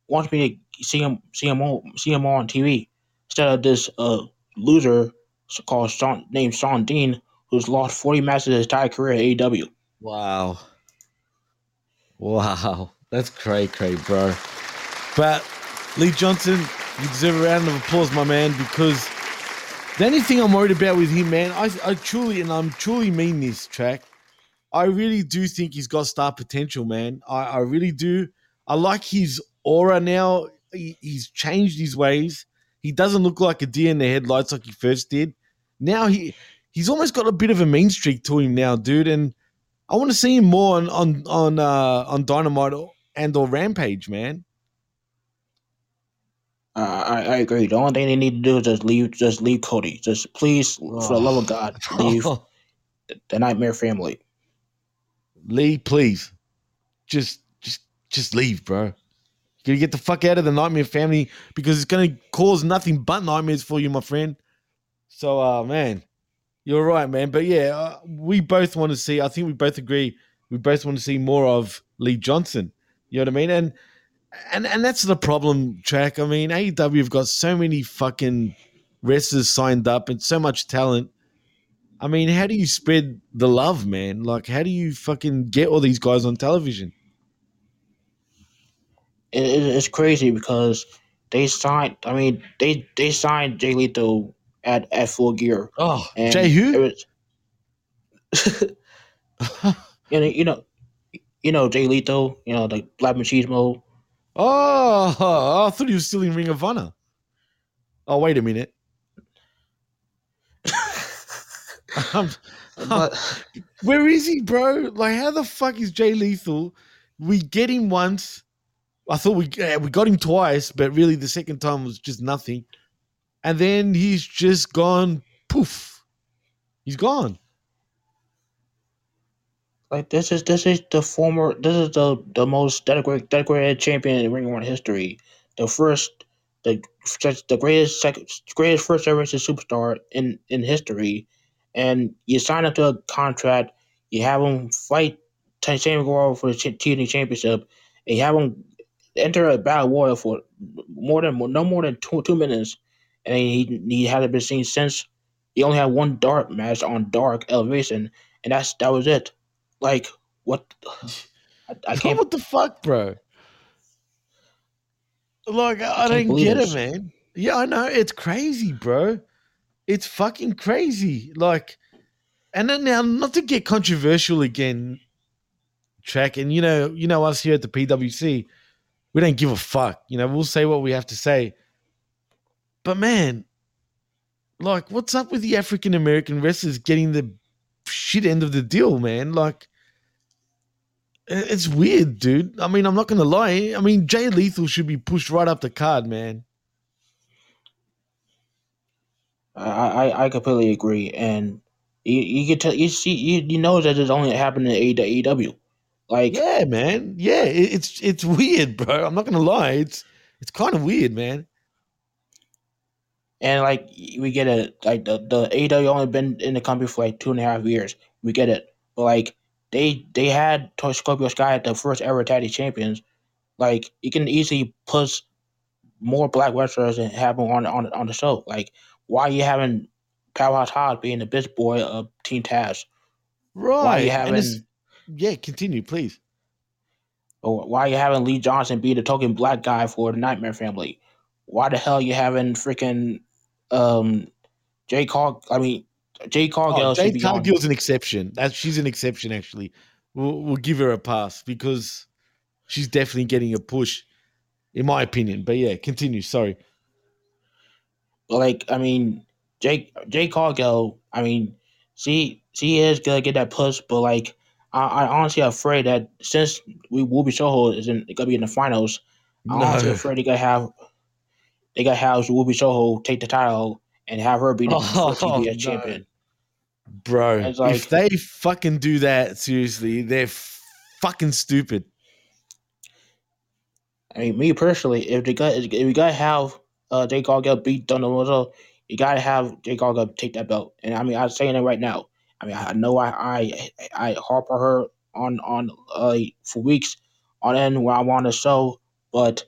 wants me to see him see him on see him on TV instead of this uh loser called Sean named Shawn Dean who's lost 40 matches his entire career at AEW. Wow. Wow. That's cray cray, bro. But Lee Johnson, you deserve a round of applause, my man, because the only thing I'm worried about with him, man, I, I truly, and I'm truly mean this track, I really do think he's got star potential, man. I, I really do. I like his aura now. He, he's changed his ways. He doesn't look like a deer in the headlights like he first did. Now he he's almost got a bit of a mean streak to him now, dude. And I want to see him more on on on uh, on Dynamite and or Rampage, man. Uh, I, I agree. The only thing they need to do is just leave, just leave Cody. Just please, for the love of God, leave the, the Nightmare family. Lee, please, just just just leave, bro. You get the fuck out of the Nightmare family because it's gonna cause nothing but nightmares for you, my friend. So, uh, man, you're right, man. But yeah, uh, we both want to see. I think we both agree. We both want to see more of Lee Johnson. You know what I mean? And and and that's the problem, track. I mean, AEW have got so many fucking wrestlers signed up and so much talent. I mean, how do you spread the love, man? Like, how do you fucking get all these guys on television? It, it, it's crazy because they signed. I mean, they they signed Jay Lethal at at Full Gear. Oh, and Jay who? was- you know, you know, you know Jay Lethal. You know, like Black Machismo. Oh, I thought he was still in Ring of Honor. Oh, wait a minute. Um, where is he, bro? Like, how the fuck is Jay Lethal? We get him once. I thought we uh, we got him twice, but really the second time was just nothing. And then he's just gone poof. He's gone. Like this is this is the former this is the the most denigrated, denigrated champion in Ring Honor history. The first the the greatest second greatest first generation superstar in in history, and you sign up to a contract. You have him fight T- Sammy for the TNT Championship, and you have him enter a battle royal for more than no more than two two minutes, and he he hasn't been seen since. He only had one dark match on Dark Elevation, and that's that was it. Like what? I, I can't. what the fuck, bro? Like, I, I don't get this. it, man. Yeah, I know. It's crazy, bro. It's fucking crazy. Like, and then now, not to get controversial again, track, and you know, you know us here at the PWC, we don't give a fuck. You know, we'll say what we have to say. But man, like, what's up with the African American wrestlers getting the shit end of the deal, man? Like, it's weird, dude. I mean, I'm not gonna lie. I mean, Jay Lethal should be pushed right up the card, man. I, I I completely agree, and you you can tell you see you, you know that it's only happening in AEW. Like Yeah, man. Yeah, it, it's it's weird, bro. I'm not gonna lie. It's it's kind of weird, man. And like we get it, like the the AEW only been in the company for like two and a half years. We get it, but like they they had Toy Scorpio Sky at the first ever tag team champions. Like you can easily push more black wrestlers and have them on on on the show. Like why you having Powerhouse Hobbs being the bitch boy of Team Taz? Right. Why you having yeah, continue, please. or why you having Lee Johnson be the token black guy for the Nightmare Family? Why the hell you having freaking um Jade Car? I mean Jade Cargill Oh, should Jade be on. Cargill's an exception. That she's an exception, actually. We'll, we'll give her a pass because she's definitely getting a push, in my opinion. But yeah, continue. Sorry. Like I mean, Jade Jade Cargill. I mean, she she is gonna get that push, but like I, I honestly afraid that since we will be Soho is in, gonna be in the finals, I'm honestly afraid they gotta have they gotta have Ruby Soho take the title and have her be the Oh, TBS no. champion. Bro, like- if they fucking do that, seriously, they're fucking stupid. I mean, me personally, if they got if we gotta have uh Jade Cargill beat Thunder Rosa, you gotta have Jade Cargill take that belt. And I mean, I'm saying it right now. I mean, I know I I I harp on her on on uh for weeks on end when I want to show, but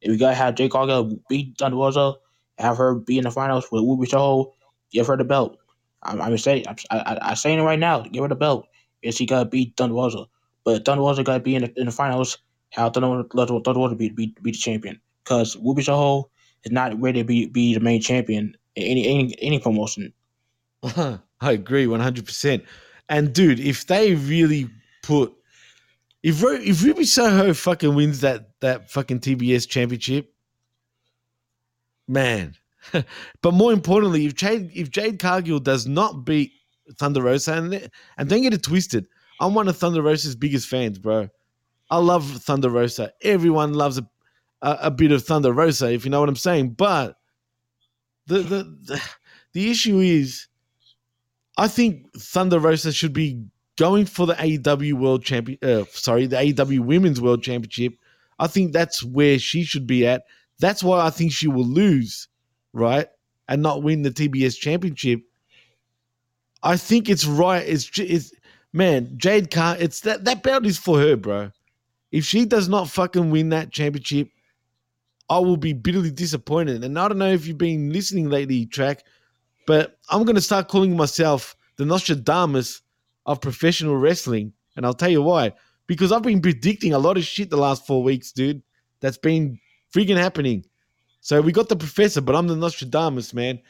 if we gotta have Jade Cargill beat Thunder Rosa, have her be in the finals with Ruby Soho, give her the belt. I'm, I'm saying I'm, I, I, I'm saying it right now. Give her the belt. And she gotta beat Thunder Rosa, but Thunder Rosa gotta be in the, in the finals. How Thunder Rosa be, be be the champion? Because Ruby Soho is not ready to be be the main champion in any any any promotion. I agree one hundred percent. And dude, if they really put if if Ruby Soho fucking wins that that fucking TBS championship, man. but more importantly, if Jade if Jade Cargill does not beat Thunder Rosa, and and don't get it twisted, I'm one of Thunder Rosa's biggest fans, bro. I love Thunder Rosa. Everyone loves a, a, a bit of Thunder Rosa, if you know what I'm saying. But the the the, the issue is, I think Thunder Rosa should be going for the AEW World Champion. Uh, sorry, the AEW Women's World Championship. I think that's where she should be at. That's why I think she will lose, right, and not win the TBS Championship. I think it's right. It's it's man, Jade Car. It's that that belt is for her, bro. If she does not fucking win that championship, I will be bitterly disappointed. And I don't know if you've been listening lately, track, but I'm gonna start calling myself the Nostradamus of professional wrestling, and I'll tell you why. Because I've been predicting a lot of shit the last four weeks, dude. That's been freaking happening. So we got the professor, but I'm the Nostradamus, man.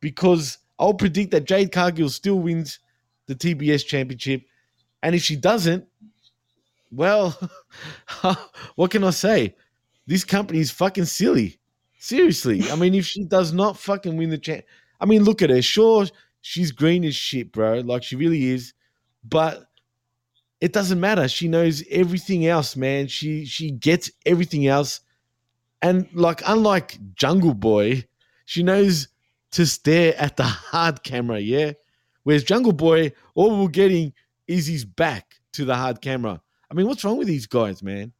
Because I'll predict that Jade Cargill still wins the TBS championship. And if she doesn't, well, what can I say? This company is fucking silly. Seriously. I mean, if she does not fucking win the champ, I mean, look at her. Sure, she's green as shit, bro. Like she really is. But it doesn't matter. She knows everything else, man. She she gets everything else. And like unlike Jungle Boy, she knows to stare at the hard camera, yeah? Whereas Jungle Boy, all we're getting is his back to the hard camera. I mean, what's wrong with these guys, man?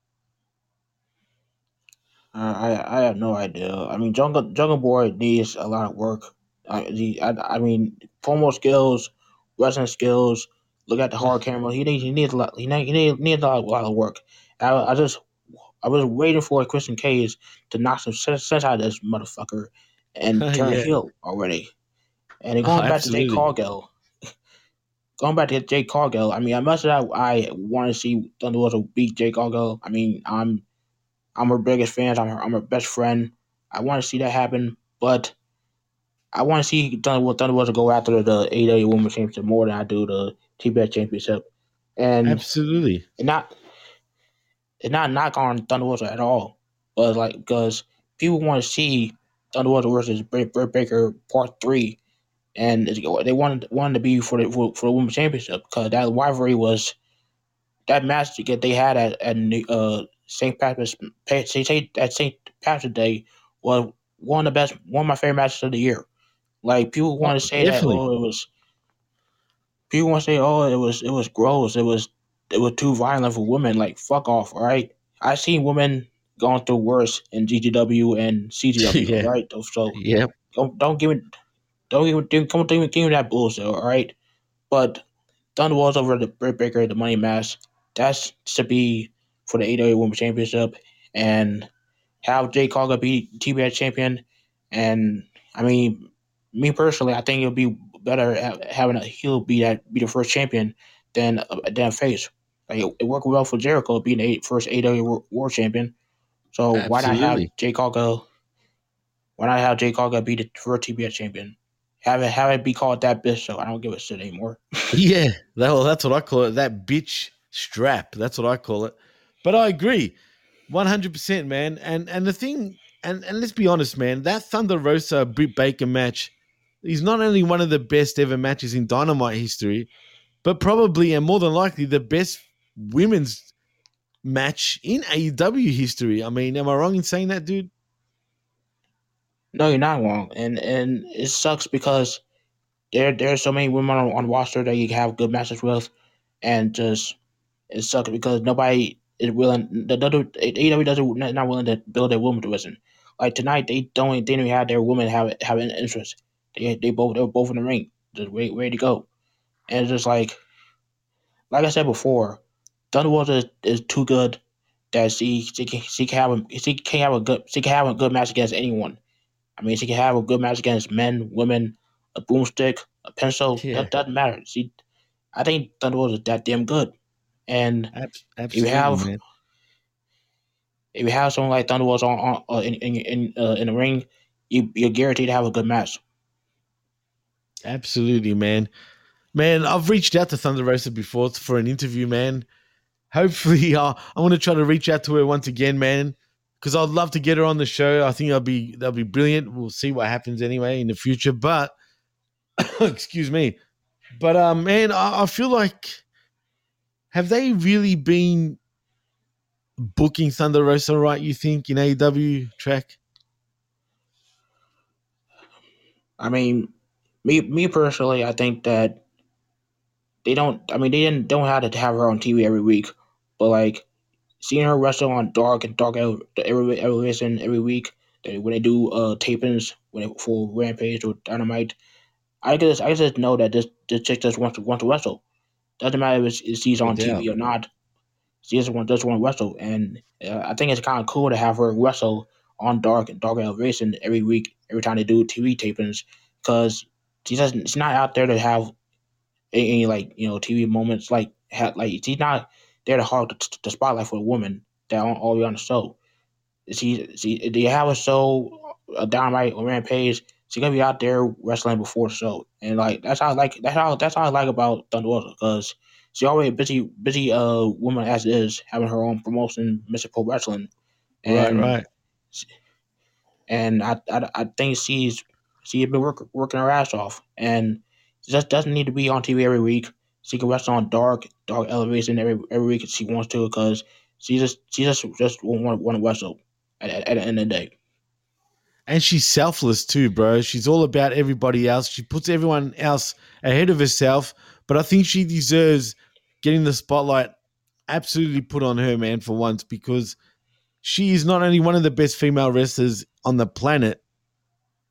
Uh, I I have no idea. I mean, Jungle Jungle Boy needs a lot of work. I he, I, I mean, formal skills, wrestling skills. Look at the hard camera. He needs he needs a lot. He need, he need, needs a lot, a lot of work. I, I just I was waiting for Christian Cage to knock some sense sense out of this motherfucker and turn Yeah. heel already. And then Oh, going back to Jade absolutely. Cargill, going back to Jade Cargill. I mean, I must have I want to see Thunder Rosa beat Jade Cargill. I mean, I'm I'm her biggest fan. I'm her, I'm her best friend. I want to see that happen, but I want to see Thunder, Thunder Rosa go after the AEW Women's Championship more than I do the TBS Championship. And Absolutely. and not and not knock on Thunder Rosa at all, but like because people want to see Thunder Rosa versus Britt, Britt Baker Part Three, and they wanted wanted to be for the for, for the Women's Championship because that rivalry was that match that they had at at uh St. Patrick's at St. Patrick's Day was one of the best one of my favorite matches of the year. Like people oh, want to say definitely. that oh it was people want to say oh it was it was gross it was it was too violent for women like fuck off all right I seen women going through worse in GGW and CGW Yeah. right so yeah don't don't give me don't even don't even give me that bullshit all right but Thunder Walls over the Britt Baker the money match that's to be for the AEW Women's Championship and have Jade Cargill be TBS champion and I mean me personally I think it'll be better having a heel be that be the first champion than uh, a damn face like it, it worked well for Jericho being the first AEW World Champion so why not have Absolutely. Jade Cargill why not have Jade Cargill be the first TBS champion have it have it be called that bitch so I don't give a shit anymore Yeah, that, well, that's what I call it. That bitch strap. That's what I call it. But I agree, one hundred percent, man. And and the thing, and and let's be honest, man. That Thunder Rosa Britt Baker match is not only one of the best ever matches in Dynamite history, but probably and more than likely the best women's match in AEW history. I mean, am I wrong in saying that, dude? No, you're not wrong, and and it sucks because there there's so many women on, on roster that you can have good matches with, and just it sucks because nobody is willing. The, the, the AEW doesn't not willing to build their women division. Like tonight, they don't they didn't have their women have have an interest. They they both they were both in the ring, just ready, ready to go, and it's just like, like I said before, Thunderbolt is, is too good that she she can she can have a she can have a good she can have a good match against anyone. I mean, she can have a good match against men, women, a boomstick, a pencil. Yeah. That doesn't matter. She, I think Thunderbolt is that damn good, and if you have man. if you have someone like Thunderbolt on, on uh, in in in, uh, in the ring, you you're guaranteed to have a good match. Absolutely, man. Man, I've reached out to Thunder Rosa before for an interview, man. Hopefully, uh, I want to try to reach out to her once again, man, because I'd love to get her on the show. I think that'll be that'll be brilliant. We'll see what happens anyway in the future. But excuse me, but um, man, I, I feel like have they really been booking Thunder Rosa right? You think in AEW track? I mean, me me personally, I think that they don't. I mean, they didn't don't have to have her on TV every week, but like seeing her wrestle on Dark and Dark every Elevation every week, when they do uh tapings when they, for Rampage or Dynamite, I just I just know that this this chick just wants to wants to wrestle. Doesn't matter if, it's, if she's on Yeah. TV or not. She just want just want to wrestle, and uh, I think it's kind of cool to have her wrestle on Dark and Dark Elevation every week, every time they do TV tapings, because she doesn't. She's not out there to have any, any, like you know TV moments like ha like she's not there to hog the, the spotlight for a woman that on all the on the show. She she do you have a show a dynamite or rampage? She gonna be out there wrestling before the show, and like that's how I like that's how that's how I like about Thunder Rosa because she already a busy busy uh woman as it is having her own promotion, Mission Pro Wrestling, Right, right. and I, I, I think she's she's been work, working her ass off, and she just doesn't need to be on TV every week. She can wrestle on Dark Dark Elevation every every week if she wants to, because she just she just just want want to wrestle at, at, at the end of the day. And she's selfless too, bro. She's all about everybody else. She puts everyone else ahead of herself. But I think she deserves getting the spotlight absolutely put on her, man, for once, because she is not only one of the best female wrestlers on the planet,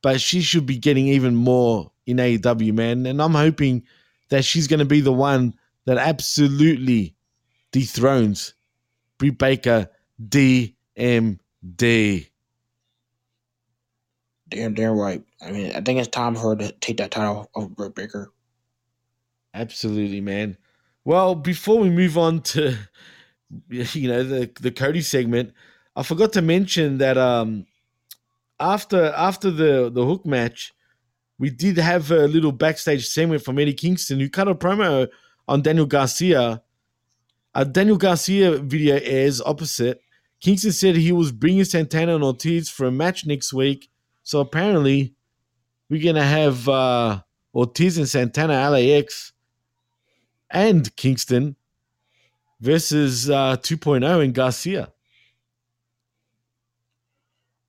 but she should be getting even more in AEW, man. And I'm hoping that she's going to be the one that absolutely dethrones Britt Baker DMD. Damn, damn right. I mean, I think it's time for her to take that title of Britt Baker. Absolutely, man. Well, before we move on to you know the the Cody segment, I forgot to mention that um after after the the hook match, we did have a little backstage segment from Eddie Kingston who cut a promo on Daniel Garcia. A Daniel Garcia video airs opposite. Kingston said he was bringing Santana and Ortiz for a match next week. So apparently, we're gonna have uh, Ortiz and Santana LAX and Kingston versus uh, 2.0 and Garcia.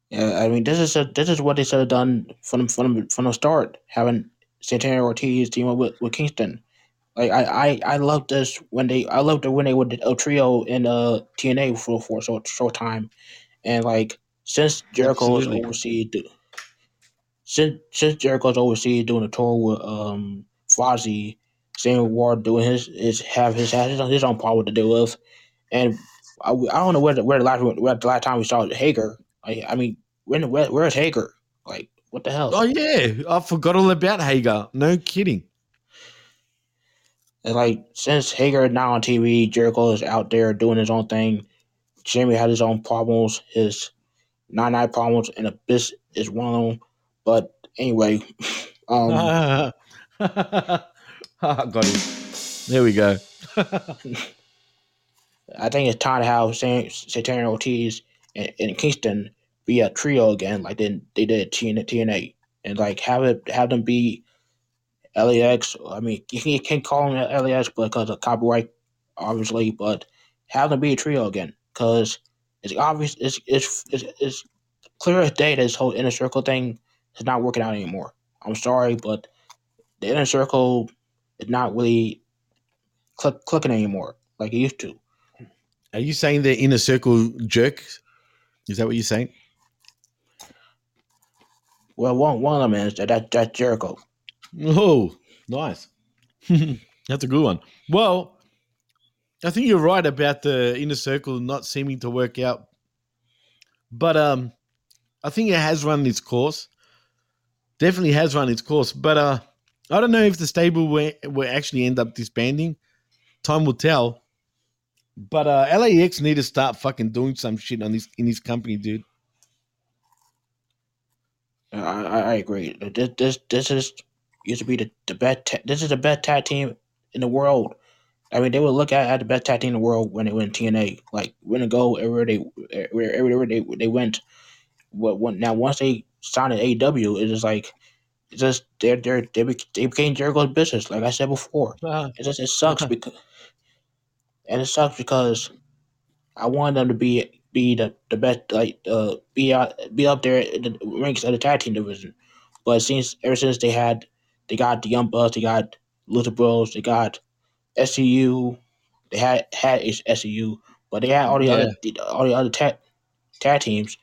Yeah, I mean, this is a, this is what they should have done from from from the start, having Santana Ortiz team up with, with Kingston. Like I, I I love this when they I loved it when they would a trio in uh TNA for for a short short time, and like since Jericho Absolutely. overseas, do- since since Jericho's overseas doing a tour with um Fozzy, Samuel Ward doing his is have his has his own, his own problem to deal with, and I, I don't know where the, where the last where the last time we saw Hager. Like, I mean, when where, where's Hager? Like what the hell? Oh yeah, I forgot all about Hager. No kidding. And like since Hager is now on TV, Jericho is out there doing his own thing. Jamie had his own problems, his nine nine problems, and Abyss is one of them. But anyway, um, Got him. There we go. I think it's time to have San- Santana Ortiz and, and Kingston be a trio again, like they, they did TNA, TNA, and like have it have them be LAX. I mean, you can- you can't call them LAX because of copyright, obviously, but have them be a trio again because it's obvious. It's it's it's, it's clear as day that this whole inner circle thing is not working out anymore. I'm sorry, but the inner circle is not really click, clicking anymore like it used to. Are you saying the inner circle jerk? Is that what you're saying? Well, one one of them is that, that that's Jericho. Oh, nice. That's a good one. Well, I think you're right about the inner circle not seeming to work out. But um I think it has run its course. Definitely has run its course. But uh I don't know if the stable will, will actually end up disbanding. Time will tell. But uh LAX need to start fucking doing some shit on this in his company, dude. I, I, I agree. This this this is used to be the, the best. Ta- this is the best tag team in the world. I mean, they would look at, at the best tag team in the world when they went TNA. Like win and go everywhere they everywhere they they went. What now? Once they signed an AEW, it is like it's just they're they're they, they became Jericho's business. Like I said before, Uh, it just it sucks because and it sucks because I want them to be be the, the best like uh be out be up there in the ranks of the tag team division. But since ever since they had they got the Young Bucks, they got Lucha Bros, they got SCU, they had had SCU, but they had all the other all the other tag tag teams,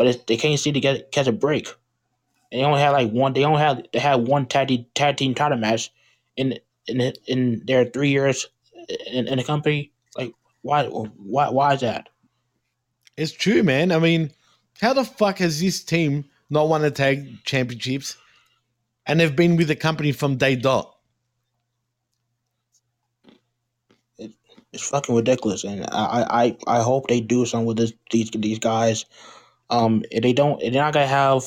but they can't seem to get catch a break. And they only had like one. They only had they had one tag team, tag team title match in in in their three years in, in the company. Like why why why is that? It's true, man. I mean, how the fuck has this team not won a tag championships and they've been with the company from day dot? it's fucking ridiculous, and I I, I hope they do something with this these these guys. Um, if they don't, if they're not gonna have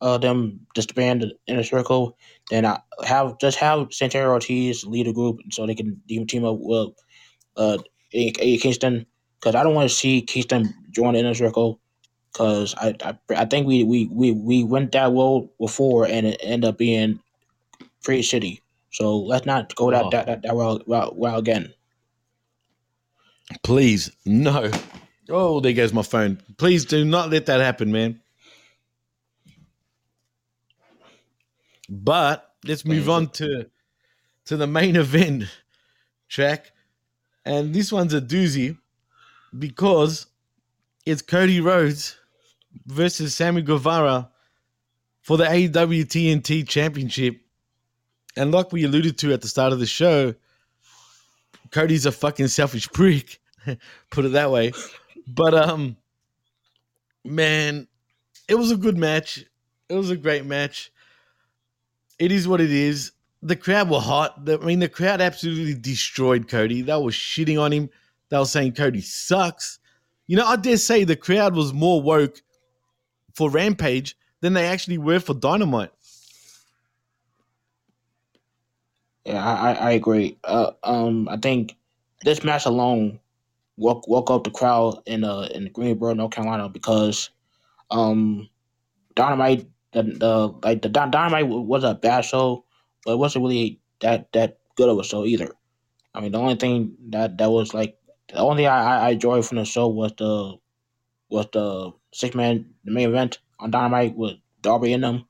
uh them disband the inner circle, then I have just have Santana Ortiz lead a group so they can team up with uh A- A- Kingston because I don't want to see Kingston join the inner circle because I, I I think we we we we went that road before and it ended up being pretty shitty. So let's not go that Oh. that that, that route, route, route again. Please, no. Oh, there goes my phone. Please do not let that happen, man. But let's move on to to the main event track. And this one's a doozy because it's Cody Rhodes versus Sammy Guevara for the AEW TNT Championship. And like we alluded to at the start of the show, Cody's a fucking selfish prick, put it that way. But um, man, it was a good match. It was a great match. It is what it is. The crowd were hot. I mean, the crowd absolutely destroyed Cody. They were shitting on him. They were saying Cody sucks. You know, I dare say the crowd was more woke for Rampage than they actually were for Dynamite. Yeah, I, I, I agree. Uh, um, I think this match alone woke woke up the crowd in uh in Greensboro, North Carolina, because um, Dynamite the, the like the Dynamite was a bad show, but it wasn't really that that good of a show either. I mean, the only thing that that was like the only thing I, I enjoyed from the show was the was the six man the main event on Dynamite with Darby in them,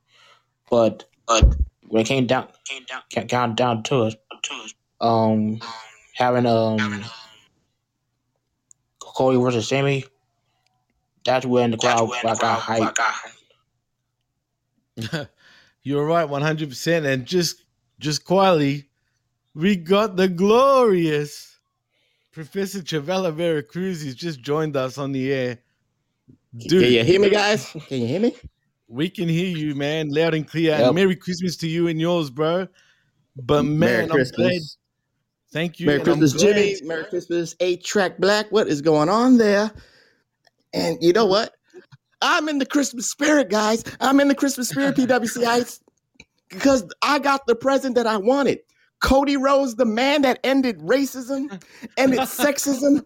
but but when it came down came down came down, down to it, um, having um Cody versus Sammy, that's when the crowd got, got hyped. You're right, 100%. And just just quietly, we got the glorious Professor Chabelo Vera Cruz. He's just joined us on the air. Dude, Can you hear me, guys? Can you hear me? We can hear you, man, loud and clear. Yep. And Merry Christmas to you and yours, bro. But man, Merry I'm glad. Thank you. Merry Christmas, Jimmy. Merry Christmas, Eight Track Black. What is going on there? And you know what? I'm in the Christmas spirit, guys. I'm in the Christmas spirit, PWC PWCites, because I got the present that I wanted. Cody Rhodes, the man that ended racism, ended sexism,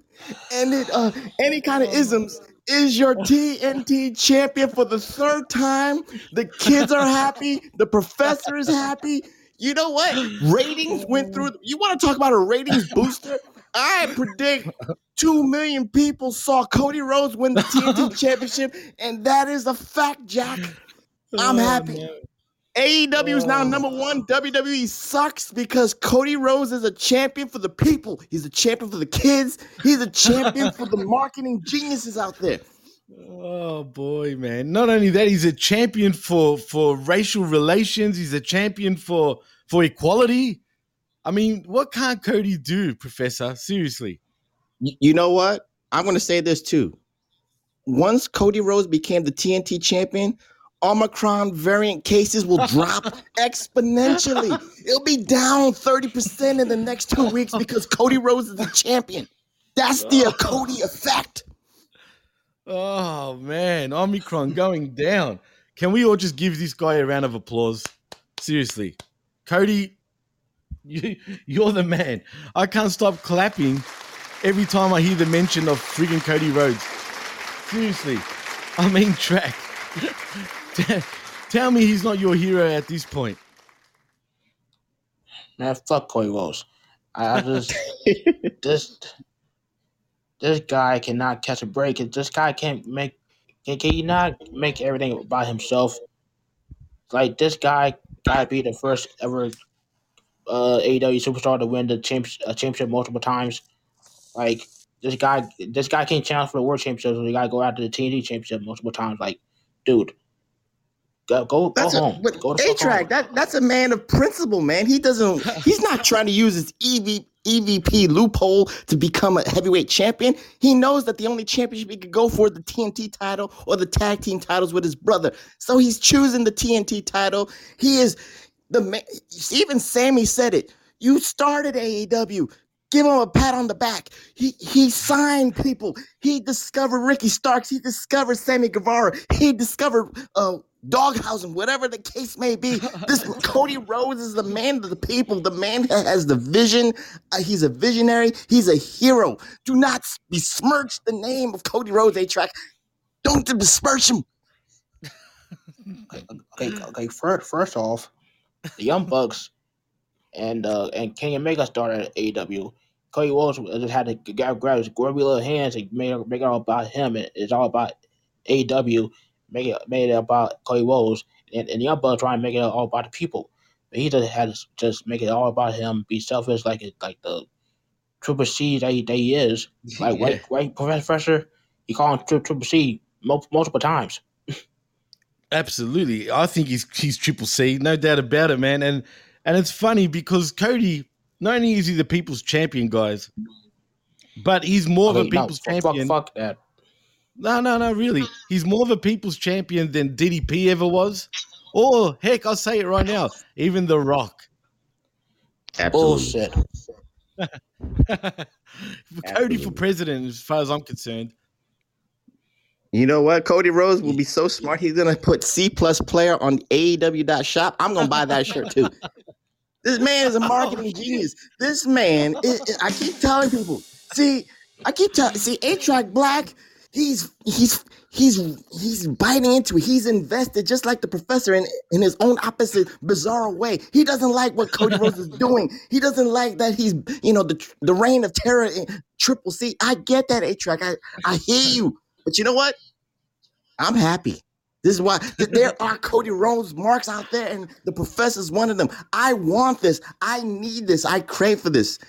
ended uh, any kind of isms, is your TNT champion for the third time. The kids are happy. The professor is happy. You know what? Ratings went through. You want to talk about a ratings booster? I predict two million people saw Cody Rhodes win the TNT Championship, and that is a fact, Jack. I'm Oh, happy. AEW is now oh. number one. WWE sucks because Cody Rhodes is a champion for the people. He's a champion for the kids. He's a champion for the marketing geniuses out there. Oh boy, man! Not only that, he's a champion for for racial relations. He's a champion for for equality. I mean, what can't Cody do, Professor? Seriously. You know what? I'm going to say this too. Once Cody Rhodes became the TNT champion, Omicron variant cases will drop exponentially. It'll be down 30% in the next two weeks because Cody Rhodes is the champion. That's the Cody effect. Oh man, Omicron going down. Can we all just give this guy a round of applause? Seriously, Cody, you, you're the man. I can't stop clapping every time I hear the mention of freaking Cody Rhodes. Seriously, I mean, track. Tell me he's not your hero at this point. Man, fuck Cody Rhodes. I, I just this guy cannot catch a break. This guy can't make can, can you not make everything by himself? Like this guy gotta be the first ever uh AEW superstar to win the champ, uh, championship multiple times. Like this guy this guy can't challenge for the world championship, so he gotta go after the TNT championship multiple times. Like, dude. Go go, go That's a, home. Go fuck A-Track, that, that's a man of principle, man. He doesn't, he's not trying to use his EV, EVP loophole to become a heavyweight champion. He knows that the only championship he could go for is the TNT title or the tag team titles with his brother. So he's choosing the TNT title. He is the man. Even Sammy said it. You started AEW. Give him a pat on the back. He he signed people. He discovered Ricky Starks. He discovered Sammy Guevara. He discovered uh, Danhausen, whatever the case may be. This Cody Rhodes is the man of the people, the man that has the vision. Uh, he's a visionary. He's a hero. Do not besmirch the name of Cody Rhodes. A track. Don't besmirch him. okay, okay. First, first off, the Young Bucks and uh and Kenny Omega started at AEW. Cody Rhodes just had to grab, grab his grubby little hands and make it, make it all about him. And it's all about AEW. Make it made it about Cody Rhodes and, and the Young Bucks trying to make it all about the people. But he just had to just make it all about him, be selfish like it like the Triple C that he, that he is. Like Yeah. right, right, Professor. He called him Tri- Triple C mul- multiple times. Absolutely. I think he's he's triple C, no doubt about it, man. And and it's funny because Cody, not only is he the people's champion, guys, but he's more of Okay, a no, people's fuck- fuck- champion. fuck that. No, no, no, really. He's more of a people's champion than DDP ever was. Or heck, I'll say it right now, even The Rock. Bullshit. Cody for president, as far as I'm concerned. You know what? Cody Rhodes will be so smart. He's gonna put C plus player on AEW.shop. I'm gonna buy that shirt too. This man is a marketing oh, genius. This man, is, I keep telling people. See, I keep telling. See, A Track Black. He's he's he's he's biting into it. He's invested just like the professor in in his own opposite bizarre way. He doesn't like what Cody Rhodes is doing. He doesn't like that he's you know the the reign of terror in Triple C. I get that A Track. I I hear you. But you know what? I'm happy. This is why there are Cody Rhodes marks out there, and the professor's one of them. I want this. I need this. I crave for this.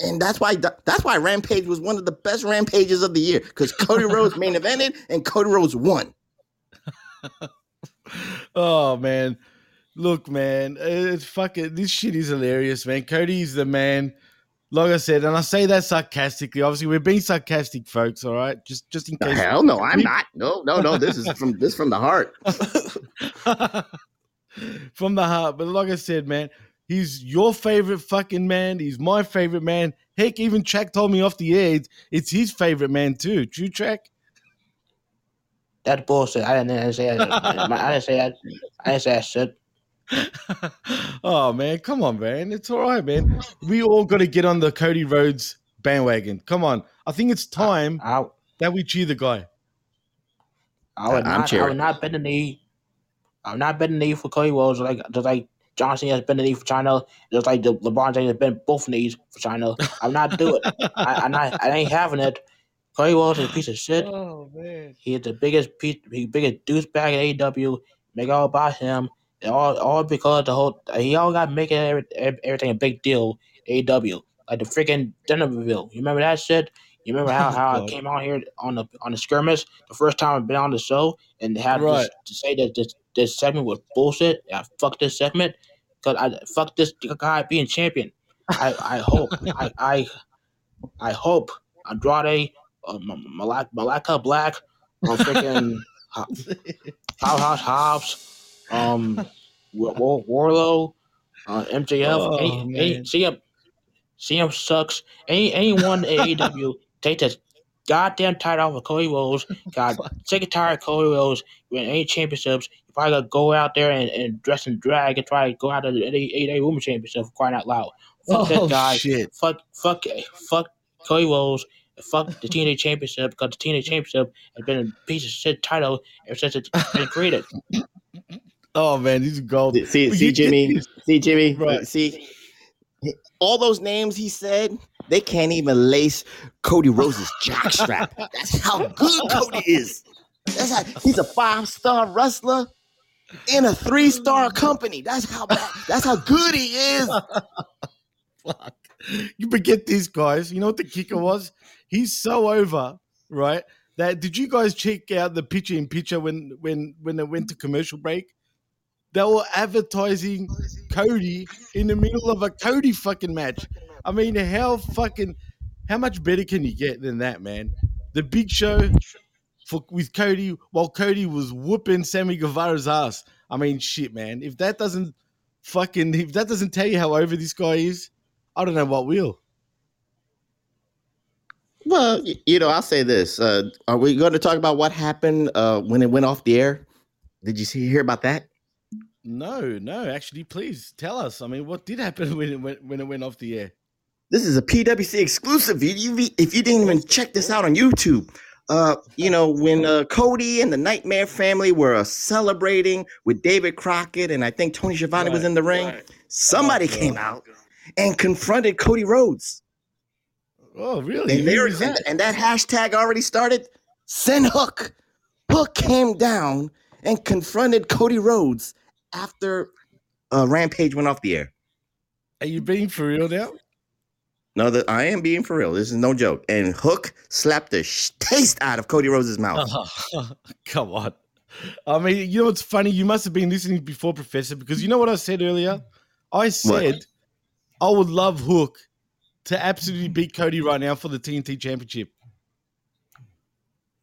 And that's why that's why Rampage was one of the best rampages of the year because Cody Rhodes main evented and Cody Rhodes won. Oh man, look, man, it's fucking this shit is hilarious, man. Cody's the man. Like I said, and I say that sarcastically. Obviously, we're being sarcastic, folks. All right, just just in The case. hell no, I'm not. No, no, no. This is from this from the heart. from the heart. But like I said, man, he's your favorite fucking man. He's my favorite man. Heck, even Track told me off the air it's, it's his favorite man too. True Track. That's bullshit. I didn't, I didn't say that. I didn't say that. I didn't say that shit. Oh man, come on, man. It's all right, man. We all got to get on the Cody Rhodes bandwagon. Come on. I think it's time that we cheer the guy. I would I'm not. I cheering. would not bend the knee. I would not bend the knee for Cody Rhodes like just like John Cena has been the knee for China, just like the LeBron James has been both knees for China. I'm not doing it. I, I'm not. I ain't having it. Cody Rhodes is a piece of shit. Oh man. He is the biggest piece, the biggest douchebag in AEW. Make it all about him. All, all because the whole he all got making every, everything a big deal. AW like the freaking dinner reveal. You remember that shit? You remember how, how I came out here on the on the skirmish the first time I've been on the show and had Right. this, to say that this this segment was bullshit. I fuck this segment because I fuck this guy being champion. I I hope I I I hope Andrade, uh, Malakai Black, or freaking Ho- Powerhouse Hobbs, um, War- War- Wardlow, uh, MJF, Oh, any, any. CM, CM sucks. Any anyone at AEW take this goddamn title off of Cody Rhodes. God, sick and tired of Cody Rhodes winning any championships. You probably gotta go out there and, and dress and drag and try to go out to the AEW Women's Championship crying out loud. Fuck Oh, that guy. shit. Fuck fuck fuck Cody Rhodes. Fuck the TNA Championship because the TNA Championship has been a piece of shit title ever since it's been created. Oh man, these are gold. See, see, Jimmy, see, Jimmy, Right. see, all those names he said, they can't even lace Cody Rhodes's jockstrap. That's how good Cody is. That's how he's a five star wrestler in a three star company. That's how bad, that's how good he is. Fuck. You forget these guys. You know what the kicker was? He's so over, right? That did you guys check out the picture in picture when when when they went to commercial break? They were advertising Cody in the middle of a Cody fucking match. I mean, how fucking how much better can you get than that, man? The big show for with Cody while Cody was whooping Sammy Guevara's ass. I mean, shit, man. If that doesn't fucking if that doesn't tell you how over this guy is, I don't know what will. Well, you know, I'll say this. Uh, are we going to talk about what happened uh, when it went off the air? Did you see hear about that? No, no, actually, please tell us. I mean, what did happen when it went when it went off the air? This is a PWC exclusive. If you didn't even check this out on YouTube, uh, you know when uh, Cody and the Nightmare family were uh, celebrating with David Crockett, and I think Tony Schiavone was in the ring. Somebody Oh, came out and confronted Cody Rhodes, Oh, really? and, they were- was and, that? and that hashtag already started. Send Hook. Hook came down and confronted Cody Rhodes after uh, Rampage went off the air. Are you being for real now? No, that I am being for real. This is no joke. And Hook slapped the sh- taste out of Cody Rhodes' mouth. Come on. I mean, you know what's funny? You must have been listening before, Professor, because you know what I said earlier? I said I would love Hook to absolutely beat Cody right now for the TNT Championship.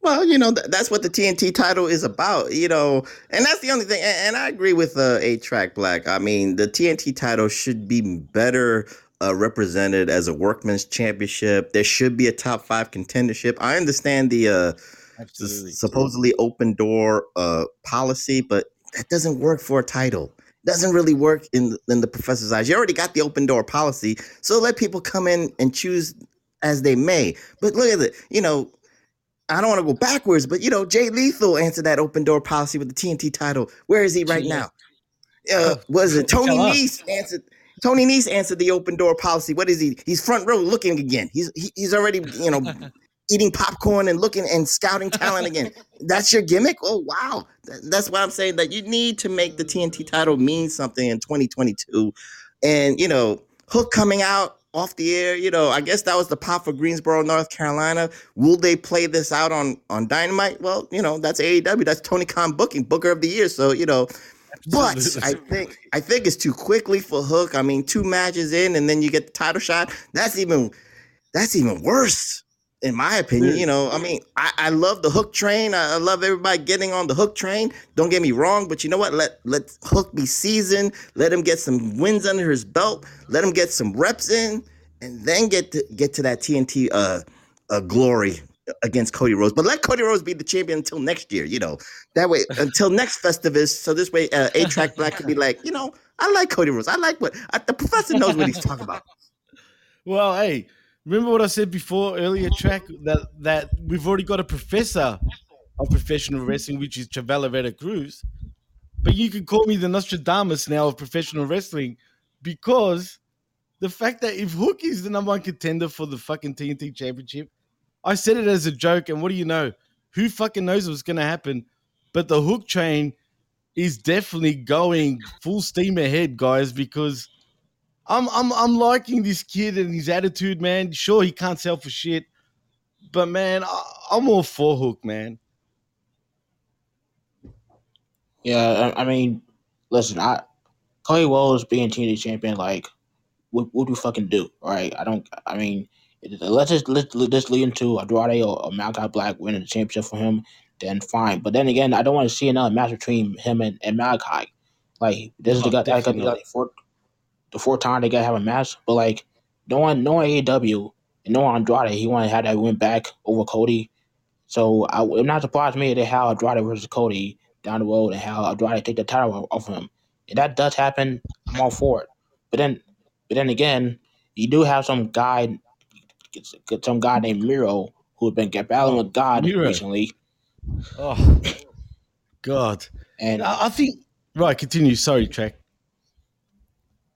Well, you know th- that's what the TNT title is about, you know, and that's the only thing. And, and I agree with uh, A Track Black. I mean, the TNT title should be better uh, represented as a workman's championship. There should be a top five contendership. I understand the uh, s- supposedly open door uh, policy, but that doesn't work for a title. Doesn't really work in in the professor's eyes. You already got the open door policy, so let people come in and choose as they may. But look at it, you know. I don't want to go backwards, but you know, Jay Lethal answered that open door policy with the TNT title. Where is he right now? Uh, was it Tony. Nese answered? Tony Nese answered the open door policy. What is he? He's front row looking again. He's he, he's already you know eating popcorn and looking and scouting talent again. That's your gimmick? Oh wow! That's why I'm saying that you need to make the TNT title mean something in 2022. And you know, Hook coming out off the air. You know, I guess that was the pop for Greensboro, North Carolina. Will they play this out on on Dynamite? Well, you know, that's AEW. That's Tony Khan booking Booker of the Year. So you know. But I think I think it's too quickly for Hook. I mean, two matches in, and then you get the title shot. That's even that's even worse, in my opinion. You know, I mean, I, I love the Hook train. I, I love everybody getting on the Hook train. Don't get me wrong, but you know what? Let let Hook be seasoned. Let him get some wins under his belt. Let him get some reps in, and then get to get to that TNT uh, uh glory against Cody Rhodes. But let Cody Rhodes be the champion until next year. You know, that way until next Festivus. So this way, uh, A Track Black can be like, you know, I like Cody Rhodes. I like what I, the professor knows what he's talking about. Well, hey, remember what I said before earlier, track that that we've already got a professor of professional wrestling, which is Chabelo Vera Cruz. but you could call me the Nostradamus now of professional wrestling because the fact that if Hook is the number one contender for the fucking TNT championship, I said it as a joke, and what do you know? Who fucking knows what's gonna happen? But the Hook train is definitely going full steam ahead, guys, because I'm I'm I'm liking this kid and his attitude, man. Sure, he can't sell for shit, but man, I, I'm all for Hook, man. Yeah, I, I mean, listen, I Cody Rhodes being TNT champion, like, what what do you fucking do? Right? I don't. I mean, let's just let's, let's lead into Andrade or, or Malakai Black winning the championship for him. Then fine, but then again, I don't want to see another match between him and, and Malakai. Like this is the Oh, guy that got like the fourth time they gotta have a match. But like, no one, no AEW and no one Andrade, he want to have that win back over Cody. So I, it not surprised me they have Andrade versus Cody down the road and how Andrade take the title off of him. If that does happen, I'm all for it. But then, but then again, you do have some guy, some guy named Miro who's been battling with God oh, Miro. recently. Oh God! And I, I think right. Continue. Sorry, track.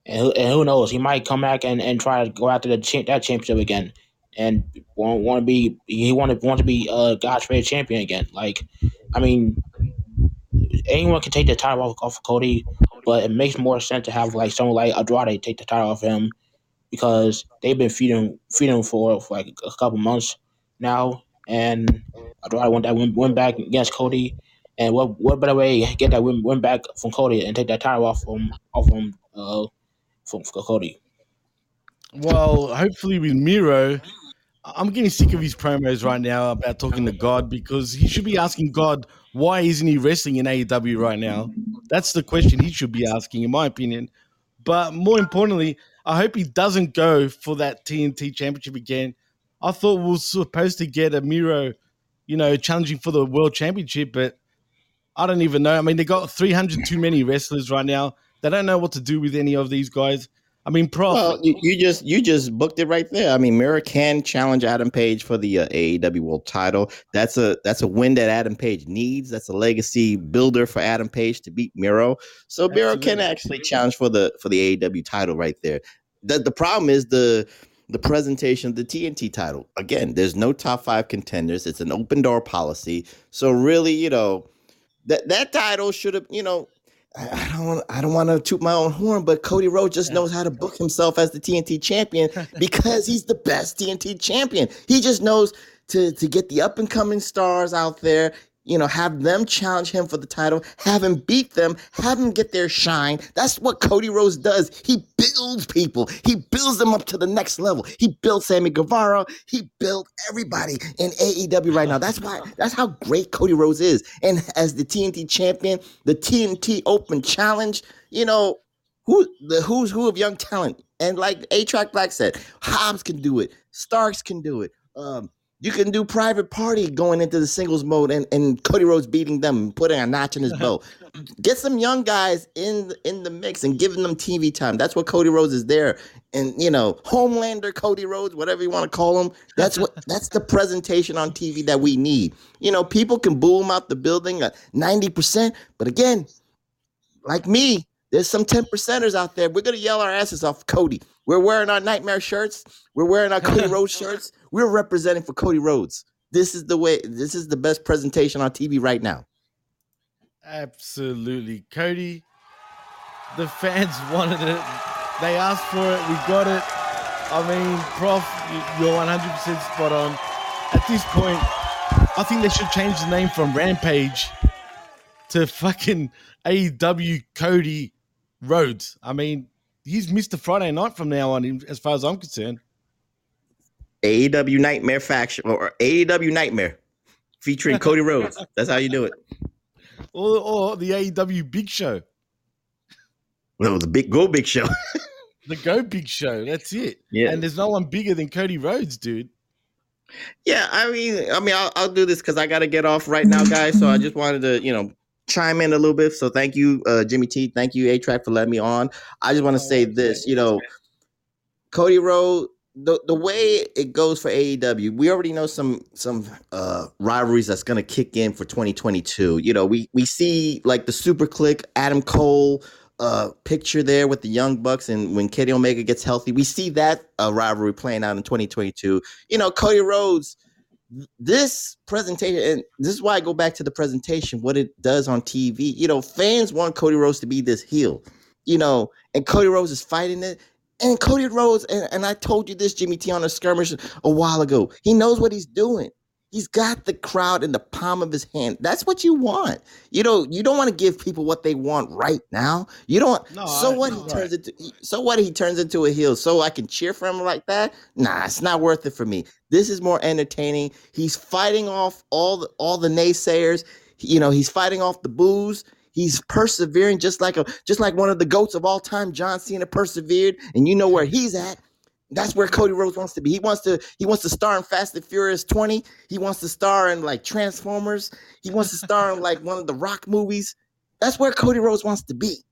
And who, and who knows? He might come back and, and try to go after the that championship again, and want want to be he want to want to be uh God's favorite champion again. Like, I mean, anyone can take the title off, off of Cody, but it makes more sense to have like someone like Andrade take the title off him because they've been feeding feeding for, for like a couple months now, and Andrade want that win, win back against Cody. And what what better way get that win, win back from Cody and take that title off from off from uh from, Cody. Well, hopefully with Miro, I'm getting sick of his promos right now about talking to God because he should be asking God why isn't he wrestling in AEW right now? That's the question he should be asking, in my opinion. But more importantly, I hope he doesn't go for that TNT championship again. I thought we were supposed to get a Miro, you know, challenging for the world championship, but I don't even know. I mean, they got 300 too many wrestlers right now. They don't know what to do with any of these guys. I mean, Prof. Well, you, you just you just booked it right there. I mean, Miro can challenge Adam Page for the uh, AEW World Title. That's a that's a win that Adam Page needs. That's a legacy builder for Adam Page to beat Miro. So Miro can actually challenge for the for the AEW title right there. The the problem is the the presentation of the TNT title. Again, there's no top five contenders. It's an open door policy. So really, you know, that that title should have, you know, I don't want I don't want to toot my own horn, but Cody Rhodes just knows how to book himself as the TNT champion because he's the best TNT champion. He just knows to to get the up and coming stars out there, you know, have them challenge him for the title, have him beat them, have him get their shine. That's what Cody Rhodes does. He builds people. He builds them up to the next level. He built Sammy Guevara. He built everybody in AEW right now. That's why. That's how great Cody Rhodes is. And as the TNT champion, the TNT Open Challenge, you know, who the who's who of young talent. And like A Track Black said, Hobbs can do it. Starks can do it. Um, you can do private party going into the singles mode and, and Cody Rhodes beating them and putting a notch in his bow. Get some young guys in in the mix and giving them TV time. That's what Cody Rhodes is there. And you know, Homelander Cody Rhodes, whatever you want to call him, that's what that's the presentation on TV that we need. You know, people can boo him out the building at 90%, but again, like me, there's some 10 percenters out there. We're gonna yell our asses off Cody. We're wearing our nightmare shirts. We're wearing our Cody Rhodes shirts. We're representing for Cody Rhodes. This is the way. This is the best presentation on TV right now. Absolutely. Cody, the fans wanted it. They asked for it. We got it. I mean, Prof, you- you're 100% spot on. At this point, I think they should change the name from Rampage to fucking AEW Cody Rhodes. I mean, he's Mr. Friday Night from now on, as far as I'm concerned. AEW Nightmare faction or AEW Nightmare featuring Cody Rhodes. That's how you do it. Or, or the AEW Big Show. Well, the big go big show. The Go Big Show. That's it. Yeah. And there's no one bigger than Cody Rhodes, dude. Yeah, I mean, I mean, I'll, I'll do this because I got to get off right now, guys. So I just wanted to, you know, chime in a little bit. So thank you, uh, Jimmy T. Thank you, A Track, for letting me on. I just want to say this, you know, Cody Rhodes, the the way it goes for AEW, we already know some some uh rivalries that's gonna kick in for 2022. You know, we we see like the Super Kliq, Adam Cole uh picture there with the Young Bucks, and when Kenny Omega gets healthy, we see that uh, rivalry playing out in 2022. You know, Cody Rhodes. This presentation, and this is why I go back to the presentation, what it does on TV. You know, fans want Cody Rhodes to be this heel, you know, and Cody Rhodes is fighting it. And Cody Rhodes, and, and I told you this, Jimmy T, on a skirmish a while ago. He knows what he's doing. He's got the crowd in the palm of his hand. That's what you want. You know, you don't want to give people what they want right now. You don't. No, so I- what? He right. turns into. So what? He turns into a heel. So I can cheer for him like that? Nah, it's not worth it for me. This is more entertaining. He's fighting off all the all the naysayers. You know, he's fighting off the booze. He's persevering just like a just like one of the goats of all time, John Cena persevered, and you know where he's at. That's where Cody Rhodes wants to be. He wants to he wants to star in Fast and Furious 20. He wants to star in like Transformers. He wants to star in like one of the Rock movies. That's where Cody Rhodes wants to be.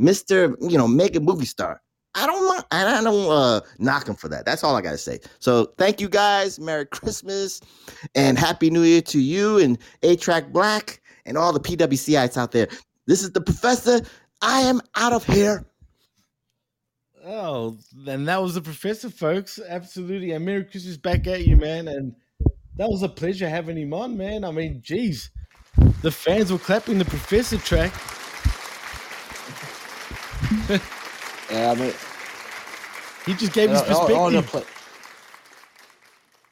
Mr. You know, mega movie star. I don't I don't uh, knock him for that. That's all I gotta say. So thank you guys. Merry Christmas and Happy New Year to you and A Track Black and all the PWCites out there. This is the professor. I am out of here. Oh, and that was the professor, folks. Absolutely. And Merry Christmas back at you, man. And that was a pleasure having him on, man. I mean, geez, the fans were clapping the professor track. Yeah, I mean, he just gave his perspective. ple-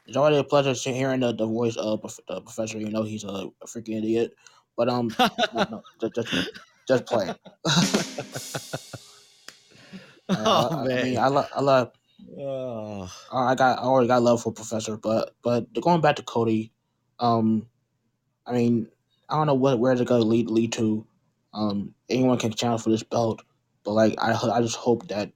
It's already a pleasure hearing the, the voice of the professor. You know, he's a, a freaking idiot, but um, no, no, just, just, just play. Oh, I, I man. mean, I love, I love. Oh. I got, I already got love for Professor, but, but going back to Cody, um, I mean, I don't know what where to go lead lead to. Um, anyone can challenge for this belt, but like, I, I just hope that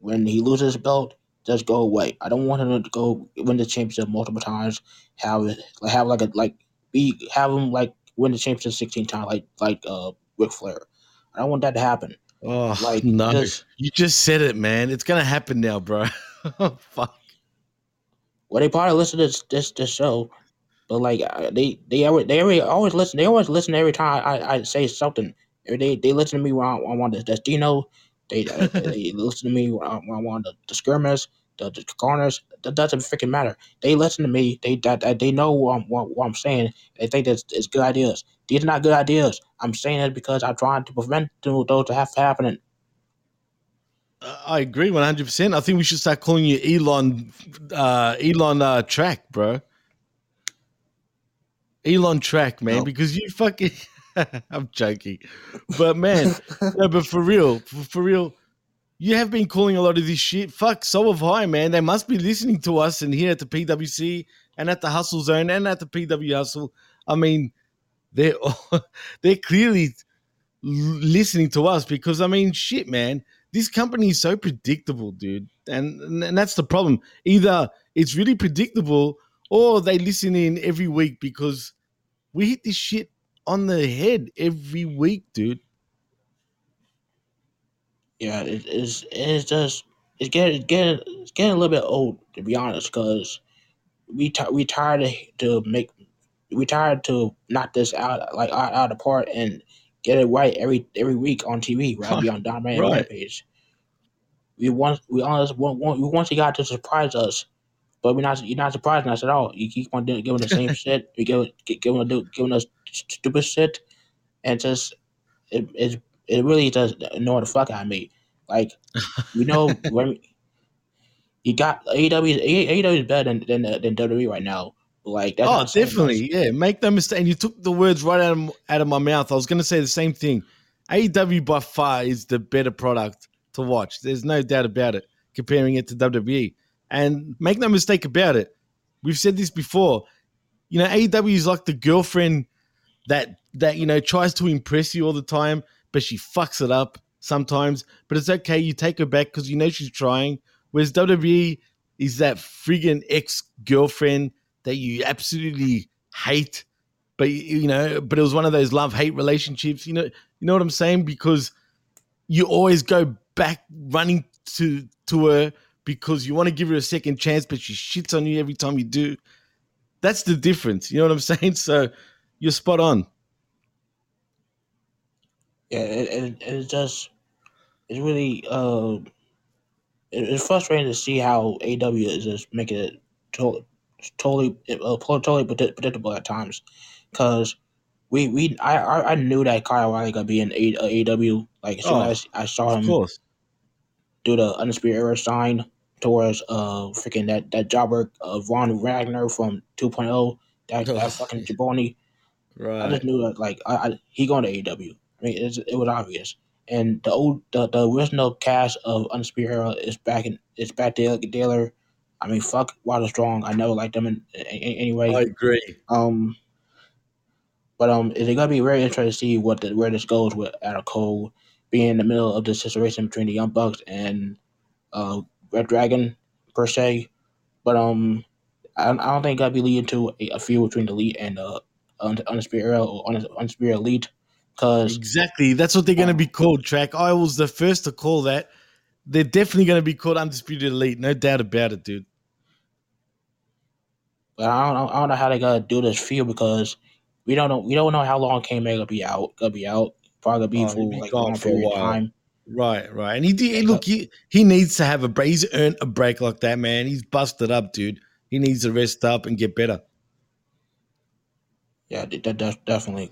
when he loses his belt, just go away. I don't want him to go win the championship multiple times. Have it, like, have like a like be have him like win the championship sixteen times, like like uh Ric Flair. I don't want that to happen. Oh, Like, no. just- you just said it, man. It's to happen now, bro. Fuck. Well, they probably listen to this this, this show, but like they they always, they already always listen. They always listen every time I, I say something. They they listen to me when I, when I want the Destino. They uh, they listen to me when I, when I want the, the skirmers, the, the corners. That doesn't freaking matter. They listen to me. They that, they know what I'm, what, what I'm saying. They think that's it's good ideas. These are not good ideas. I'm saying it because I'm trying to prevent those to have happening. I agree 100%. I think we should start calling you Elon uh Elon uh track, bro. Elon track, man, because you fucking I'm joking. But man, no, but for real, for, for real, you have been calling a lot of this shit. Fuck, so have I, man. They must be listening to us and here at the PWC and at the Hustle Zone and at the PW Hustle. I mean, they're they're clearly listening to us because I mean, shit, man, this company is so predictable, dude, and and that's the problem. Either it's really predictable or they listen in every week because we hit this shit on the head every week, dude. Yeah, it is. It's just it's getting it's getting it's getting a little bit old to be honest, because we ti we tired to, to make we tired to knock this out like out, out of park and get it right every every week on TV, right? Be on Dominant Right. Rampage. We want we honest want, want we want you guys to surprise us, but we're not you're not surprising us at all. You keep on doing, giving the same shit. You give gi- giving giving us stupid shit, and just it it, it really does annoy the fuck out of me. Like you know when you got AEW AEW is better than than, than WWE right now. Like that's oh, definitely. Yeah, make no mistake. And you took the words right out of, out of my mouth. I was going to say the same thing. AEW by far is the better product to watch. There's no doubt about it, comparing it to WWE. And make no mistake about it. We've said this before. You know, AEW is like the girlfriend that that you know tries to impress you all the time, but she fucks it up sometimes. But it's okay. You take her back because you know she's trying. Whereas WWE is that friggin' ex girlfriend that you absolutely hate, but you know, but it was one of those love hate relationships. You know, you know what I'm saying? Because you always go back running to to her because you want to give her a second chance, but she shits on you every time you do. That's the difference. You know what I'm saying? So you're spot on. Yeah, and, it, it, it's just it's really uh it, it's frustrating to see how AW is just making it to, totally uh, totally predict- predictable at times because we we I I I knew that Kyle O'Reilly gonna be in A, uh, AW like as soon Oh, as I saw him course. do the Undisputed Era sign towards uh freaking that that jobber uh, Ron Wagner from 2.0 that that fucking jabroni. I Right. just knew that like I, I he going to AEW. I mean it's, it was obvious. And the old the, the original cast of Undisputed Era is back in it's back to Taylor. I mean fuck Wilder Strong. I never liked them in, a- a- anyway. I agree. Um, but um, it's gonna be very interesting to see what the, where this goes with Adam Cole being in the middle of the situation between the Young Bucks and uh Red Dragon per se. But um, I, don't- I don't think it'll be leading to a, a feud between the Elite and uh Un- Undisputed Era or Un- Undisputed Elite because Exactly. That's what they're going to be called, Track. I was the first to call that. They're definitely going to be called Undisputed Elite. No doubt about it, dude. But I don't know, I don't know how they gotta do this feud because we don't know we don't know how long K gonna be out gonna be out. Probably be Oh, for be like gone for a while. time. Right, right. And he did look, he, he needs to have a break. He's earned a break like that, man. He's busted up, dude. He needs to rest up and get better. Yeah, that, that, that definitely.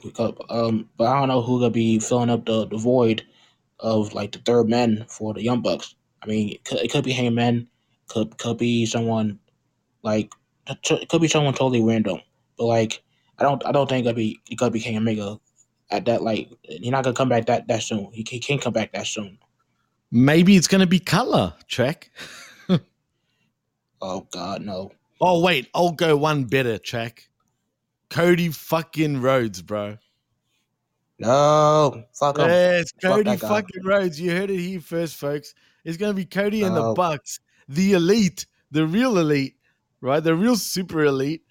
Um, but I don't know who gonna be filling up the, the void of like the third man for the Young Bucks. I mean, it could, it could be Hangman, could could be someone like it could be someone totally random. But like, I don't I don't think it'll be it could be Kenny Omega at that like he's not gonna come back that that soon. He, he can't come back that soon. Maybe it's going to be color, check. Oh God, no. Oh, wait. I'll go one better, Track. Cody fucking Rhodes, bro. No, fuck him. Yes, Fuck Cody guy. fucking Rhodes. You heard it here first, folks. It's going to be Cody and the Bucks, the elite, the real elite, right? The real super elite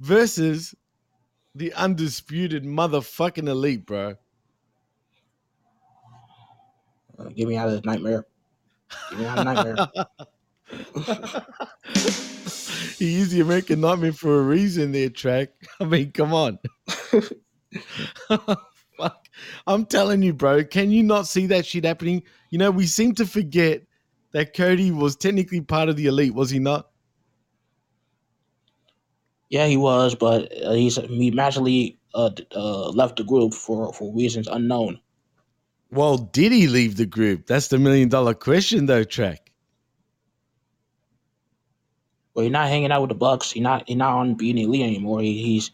versus the undisputed motherfucking elite, bro. Uh, get me out of this nightmare. Get me out of nightmare. he used the American Nightmare for a reason there, track. I mean, come on. Fuck. I'm telling you, bro. Can you not see that shit happening? You know, we seem to forget that Cody was technically part of the elite, was he not? Yeah, he was, but uh, he's he magically uh, uh, left the group for for reasons unknown. Well, did he leave the group? That's the million dollar question, though, track. But he's not hanging out with the Bucks. He's not he's not on being elite anymore. He, he's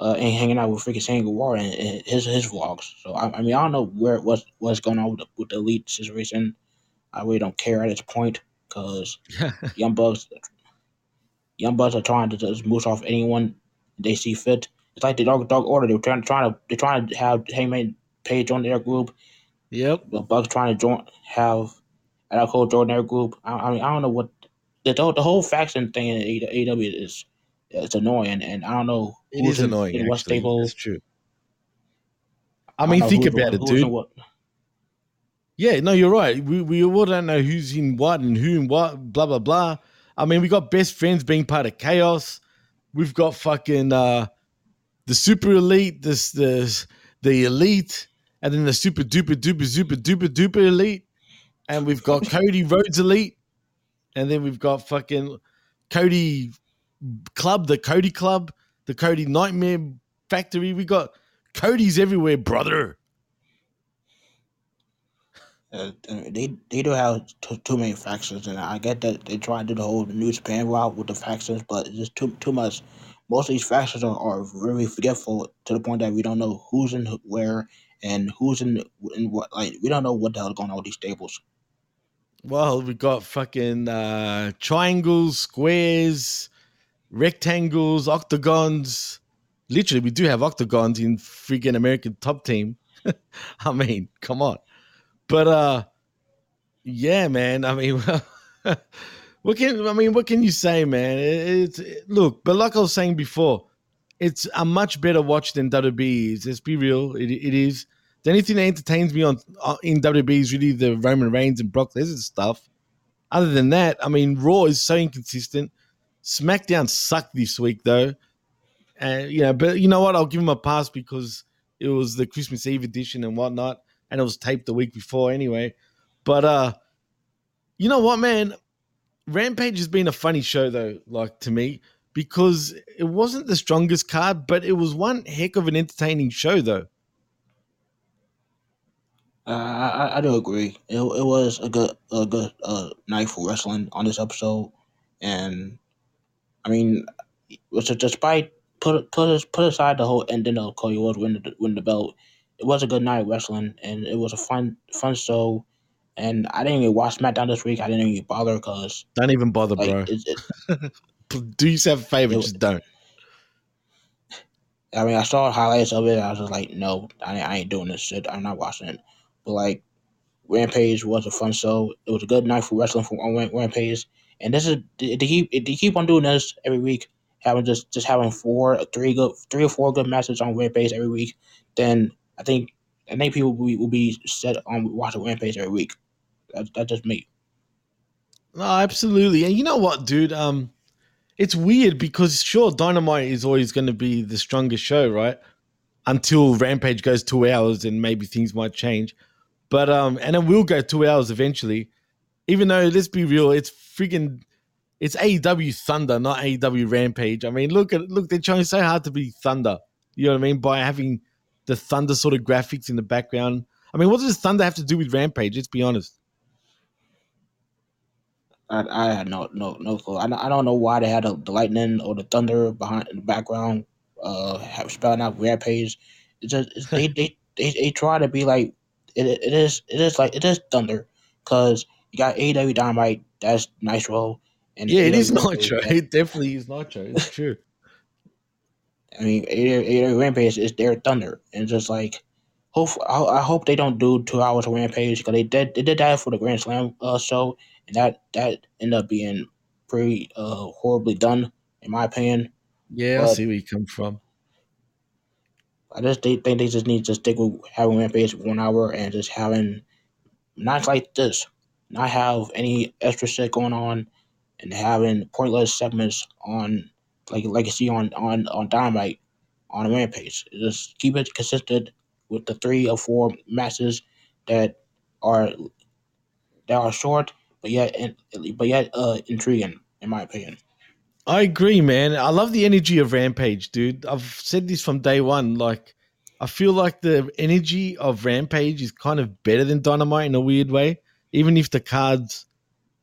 uh, ain't hanging out with freaking Shane Guevara and, and his his vlogs. So I, I mean, I don't know where what's what's going on with the, with the elite situation. I really don't care at this point because Young Bucks, Young Bucks are trying to just move off anyone they see fit. It's like the Dark Dark Order. They're trying, trying to they're trying to have Hangman Page on their group. Yep. The Bucks trying to join have Adam Cole join their group. I, I mean, I don't know what the the, the whole faction thing in AW is. It's annoying, and I don't know. It who's is in- annoying, in what stable. That's true. I don't mean, think about it, dude. Yeah, no, you're right. We we all don't know who's in what and who and what, blah blah blah. I mean, we got best friends being part of chaos. We've got fucking uh the super elite, this the the elite, and then the super duper duper super duper duper elite, and we've got Cody Rhodes elite, and then we've got fucking Cody Club, the Cody Club, the Cody Nightmare Factory. We got Cody's everywhere, brother. Uh, they they do have too, too many factions, and I get that they try to do the whole New Japan route with the factions, but it's just too too much. Most of these factions are, are very forgetful to the point that we don't know who's in where and who's in in what. Like we don't know what the hell is going on with these stables. Well, we got fucking uh, triangles, squares, rectangles, octagons. Literally, we do have octagons in freaking American Top Team. I mean, come on. But uh, yeah, man. I mean, what can I mean? What can you say, man? It- It's look, but like I was saying before, it's a much better watch than WB is. Let's be real. It, it is. The only thing that entertains me on uh, in WB is really the Roman Reigns and Brock Lesnar stuff. other than that, I mean, Raw is so inconsistent. SmackDown sucked this week though, and you know, but you know what? I'll give them a pass because it was the Christmas Eve edition and whatnot, and it was taped the week before anyway. But uh, you know what, man? Rampage has been a funny show though, like to me, because it wasn't the strongest card, but it was one heck of an entertaining show though. Uh, I, I- I do agree. It, it was a good a good uh, night for wrestling on this episode, and I mean, was it despite put put us- put aside the whole ending of Cody Rhodes winning the, winning the belt, it was a good night of wrestling, and it was a fun fun show. And I didn't even watch SmackDown this week. I didn't even bother because Don't even bother, like bro. it, it, Do yourself a favor, It- just don't. I mean, I saw highlights of it. I was just like, no, I, ain't- I ain't doing this shit. I'm not watching it. Like, Rampage was a fun show. It was a good night for wrestling from Rampage. And this is they keep they keep on doing this every week, having just just having four, three good, three or four good matches on Rampage every week. Then I think I think people will be, will be set on watching Rampage every week. That's that's just me. No, absolutely. And you know what, dude? Um, it's weird because sure, Dynamite is always going to be the strongest show, right? Until Rampage goes two hours, and maybe things might change. But um, and it will go two hours eventually. Even though, let's be real, it's freaking, it's AEW Thunder, not AEW Rampage. I mean, look at look, they're trying so hard to be Thunder. You know what I mean? By having the Thunder sort of graphics in the background. I mean, what does Thunder have to do with Rampage? Let's be honest. I, I had no no no clue. I, don't- I don't know why they had the, the lightning or the thunder behind in the background, uh, spelling out rampage. It's just it's, they, they they they try to be like it, it is it is like it is thunder because you got AEW Dynamite that's Nitro and Yeah, it AEW is Nitro. that- It definitely is Nitro. It's true. I mean, AEW Rampage is their thunder, and just like, hope I, I hope they don't do two hours of Rampage because they did they did that for the Grand Slam uh, show, and that that ended up being pretty uh horribly done in my opinion. Yeah, I see where you come from. I just they think they just need to stick with having Rampage one hour and just having nights like this, not have any extra shit going on, and having pointless segments on like like you see on on on Dynamite on Rampage. Just keep it consistent with the three or four matches that are that are short but yet but yet uh intriguing in my opinion. I agree, man. I love the energy of Rampage, dude. I've said this from day one. Like, I feel like the energy of Rampage is kind of better than Dynamite in a weird way, even if the cards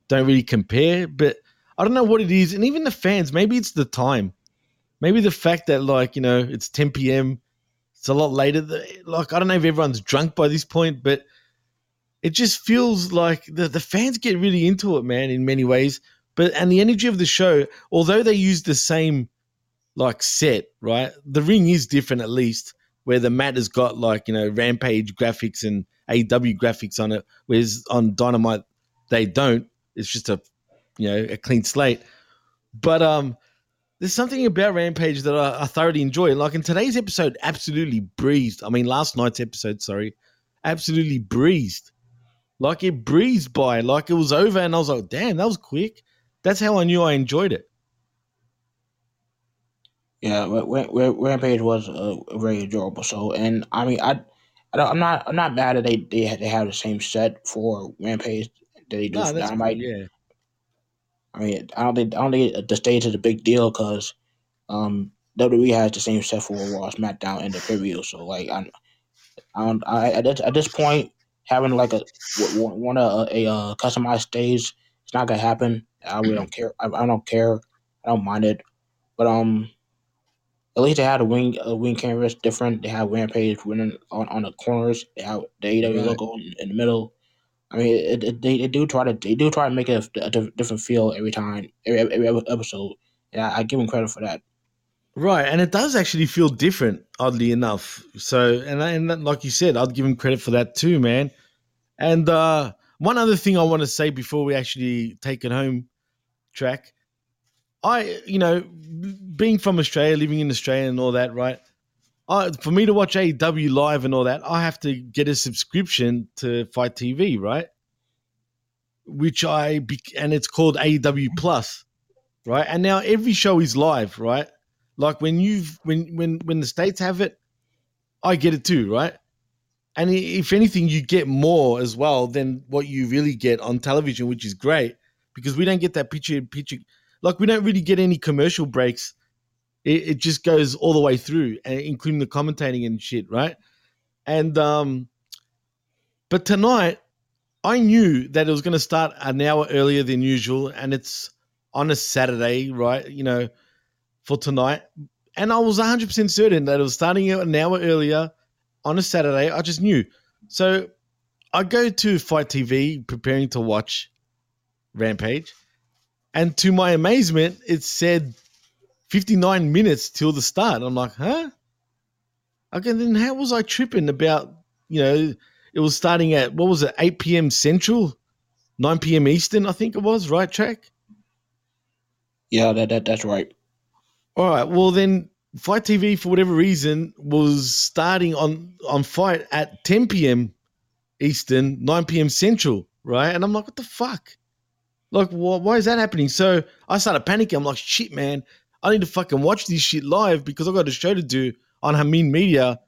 don't really compare. But I don't know what it is. And even the fans, maybe it's the time. Maybe the fact that, like, you know, it's 10 p.m., it's a lot later. Like, I don't know if everyone's drunk by this point, but it just feels like the, the fans get really into it, man, in many ways. But and the energy of the show, although they use the same like set, right? The ring is different at least, where the mat has got like, you know, rampage graphics and AEW graphics on it, whereas on Dynamite they don't. It's just a you know, a clean slate. But um there's something about Rampage that I, I thoroughly enjoy. Like in today's episode, absolutely breezed. I mean, last night's episode, sorry, absolutely breezed. Like it breezed by, like it was over, and I was like, damn, that was quick. That's how I knew I enjoyed it. Yeah, Ra- Ra- Ra- Rampage was a, a very enjoyable show, and I mean, I, I don't, I'm not, I'm not mad that they they had, they have the same set for Rampage that they do No, for Dynamite. cool, yeah. I mean, I don't think, I don't think the stage is a big deal because, um, WWE has the same set for Raw, SmackDown, and the pay per view. So like, I, I don't, I at this, at this point, having like a want a, a, uh customized stage, it's not gonna happen. I really don't care. I, I don't care. I don't mind it, but um. At least they had a wing a wing canvas different. They have Rampage winning on, on the corners. They have the AEW Right. logo in, in the middle. I mean, it, it, they, they do try to they do try to make it a, a different feel every time, every, every episode. And I, I give them credit for that. Right, and it does actually feel different, oddly enough. So, and and like you said, I'd give him credit for that too, man. And uh, one other thing I want to say before we actually take it home, track, I, you know, being from Australia, living in Australia, and all that, right? I, for me to watch AEW live and all that, I have to get a subscription to FITE TV, right? which I and it's called AEW Plus, right? And now every show is live, right? Like when you've when when when the states have it, I get it too, right? And if anything, you get more as well than what you really get on television, which is great because we don't get that picture picture. Like we don't really get any commercial breaks. It, it just goes all the way through, and including the commentating and shit, right? And um, but tonight I knew that it was going to start an hour earlier than usual, and it's on a Saturday, right? You know, for tonight. And I was 100% certain that it was starting an hour earlier on a Saturday. I just knew. So I go to FITE TV preparing to watch Rampage. And to my amazement, it said 59 minutes till the start. I'm like, huh? Okay, then how was I tripping about, you know, it was starting at, what was it, 8 p.m. Central, 9 p.m. Eastern, I think it was, right, Track? Yeah, that, that that's right. All right. Well, then FITE TV, for whatever reason, was starting on on Fight at 10 p.m. Eastern, 9 p.m. Central, right? And I'm like, what the fuck? Like, wh- why is that happening? So I started panicking. I'm like, shit, man, I need to fucking watch this shit live because I got a show to do on Hamin Media,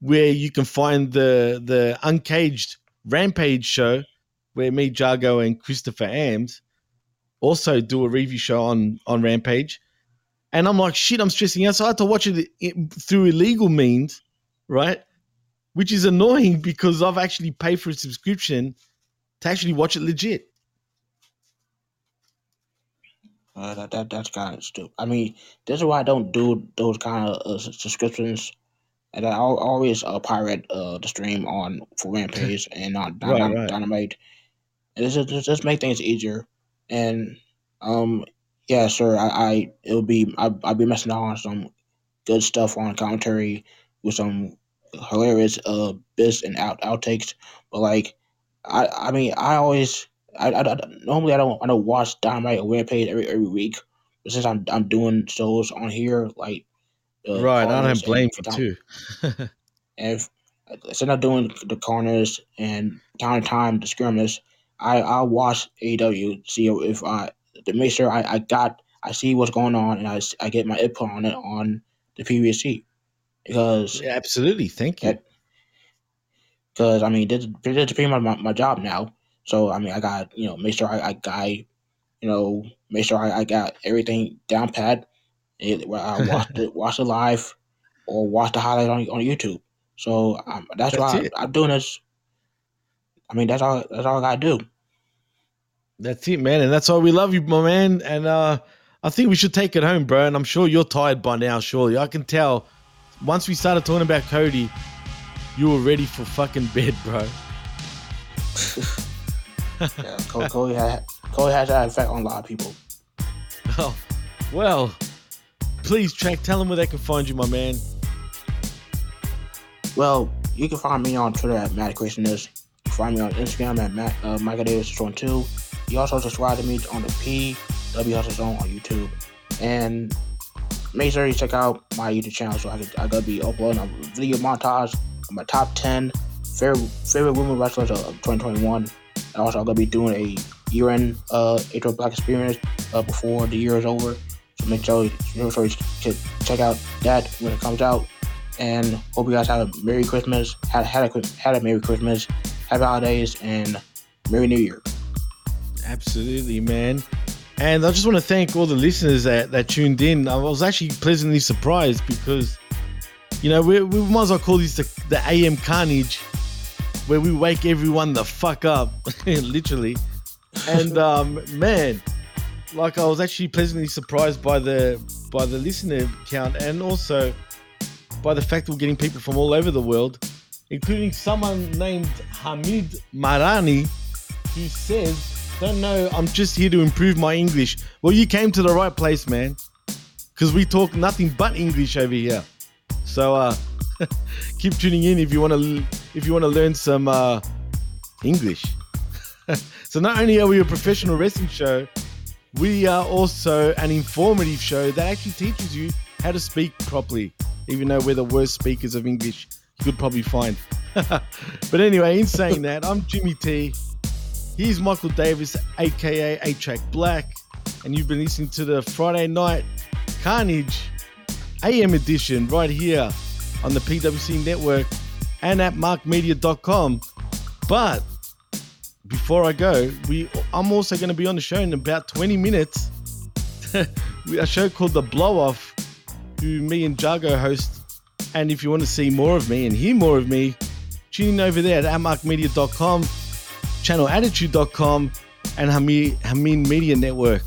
where you can find the the Uncaged Rampage show, where me, Jargo, and Christopher Ambs also do a review show on on Rampage. And I'm like, shit, I'm stressing out. So I had to watch it through illegal means, right? Which is annoying because I've actually paid for a subscription to actually watch it legit. Uh, that, that that's kind of stupid. I mean, this is why I don't do those kind of uh, subscriptions, and I always uh, pirate uh, the stream on for Rampage and on Right, Dynam- right. Dynamite. And just, just just make things easier. And um, yeah, sure, I, I it'll be I I'll be messing out on some good stuff on commentary with some hilarious uh bits and out outtakes. But like, I I mean, I always I, I, I normally I don't I don't watch Dynamite or Rampage every every week. But since I'm I'm doing shows on here, like uh, right. I don't have blame you too. and if, since I'm doing the corners and time to time the skirmish, I I watch AEW see if I to make sure I, I got I see what's going on and I, I get my input on it on the PWC because Yeah, absolutely. Thank you. because I mean this, this is pretty much my, my job now. So I mean I got you know make sure I, I I you know make sure I, I got everything down pat. It, I watch it watch it live or watch the highlight on on YouTube. So um, that's, That's why. I, I'm doing this. I mean that's all that's all I gotta do. That's it, man. And that's why we love you, my man. And uh, I think we should take it home, bro. And I'm sure you're tired by now, surely. I can tell. Once we started talking about Cody, you were ready for fucking bed, bro. Yeah, Cody, had, Cody has that effect on a lot of people. Oh, well, please, Track, tell them where they can find you, my man. Well, you can find me on Twitter at Matt can find me on Instagram at Matt, uh, Michael Davis One Two. You also subscribe to me on the P W Hustle Zone on YouTube, and make sure you check out my YouTube channel. So I could I gotta be uploading a video montage of my top ten favorite favorite women wrestlers of 2021. And also I'm gonna be doing a year-end uh April Black Experience uh, before the year is over. So make sure, make sure you check out that when it comes out. And hope you guys have a Merry Christmas, had had a had a Merry Christmas, Happy Holidays, and Merry New Year. Absolutely, man. And I just want to thank all the listeners that, that tuned in. I was actually pleasantly surprised because, you know, we, we might as well call this the, the AM Carnage, where we wake everyone the fuck up, literally. And um, man, like I was actually pleasantly surprised by the by the listener count, and also by the fact we're getting people from all over the world, including someone named Hamid Marani, who says, Don't know, I'm just here to improve my English. Well, you came to the right place, man. Because we talk nothing but English over here. So uh keep tuning in if you want to if you want to learn some uh English. so not only are we a professional wrestling show, we are also an informative show that actually teaches you how to speak properly, even though we're the worst speakers of English you could probably find. but anyway, in saying that, I'm Jimmy T. He's Michael Davis, aka A Track Black, and you've been listening to the Friday Night Carnage AM edition right here on the PWC network and atmarkmedia.com. But before I go, we I'm also going to be on the show in about 20 minutes. a show called The Blow Off, who me and Jargo host. And if you want to see more of me and hear more of me, tune in over there at atmarkmedia.com, channelattitude.com, and Hamin, Hamin Media Network.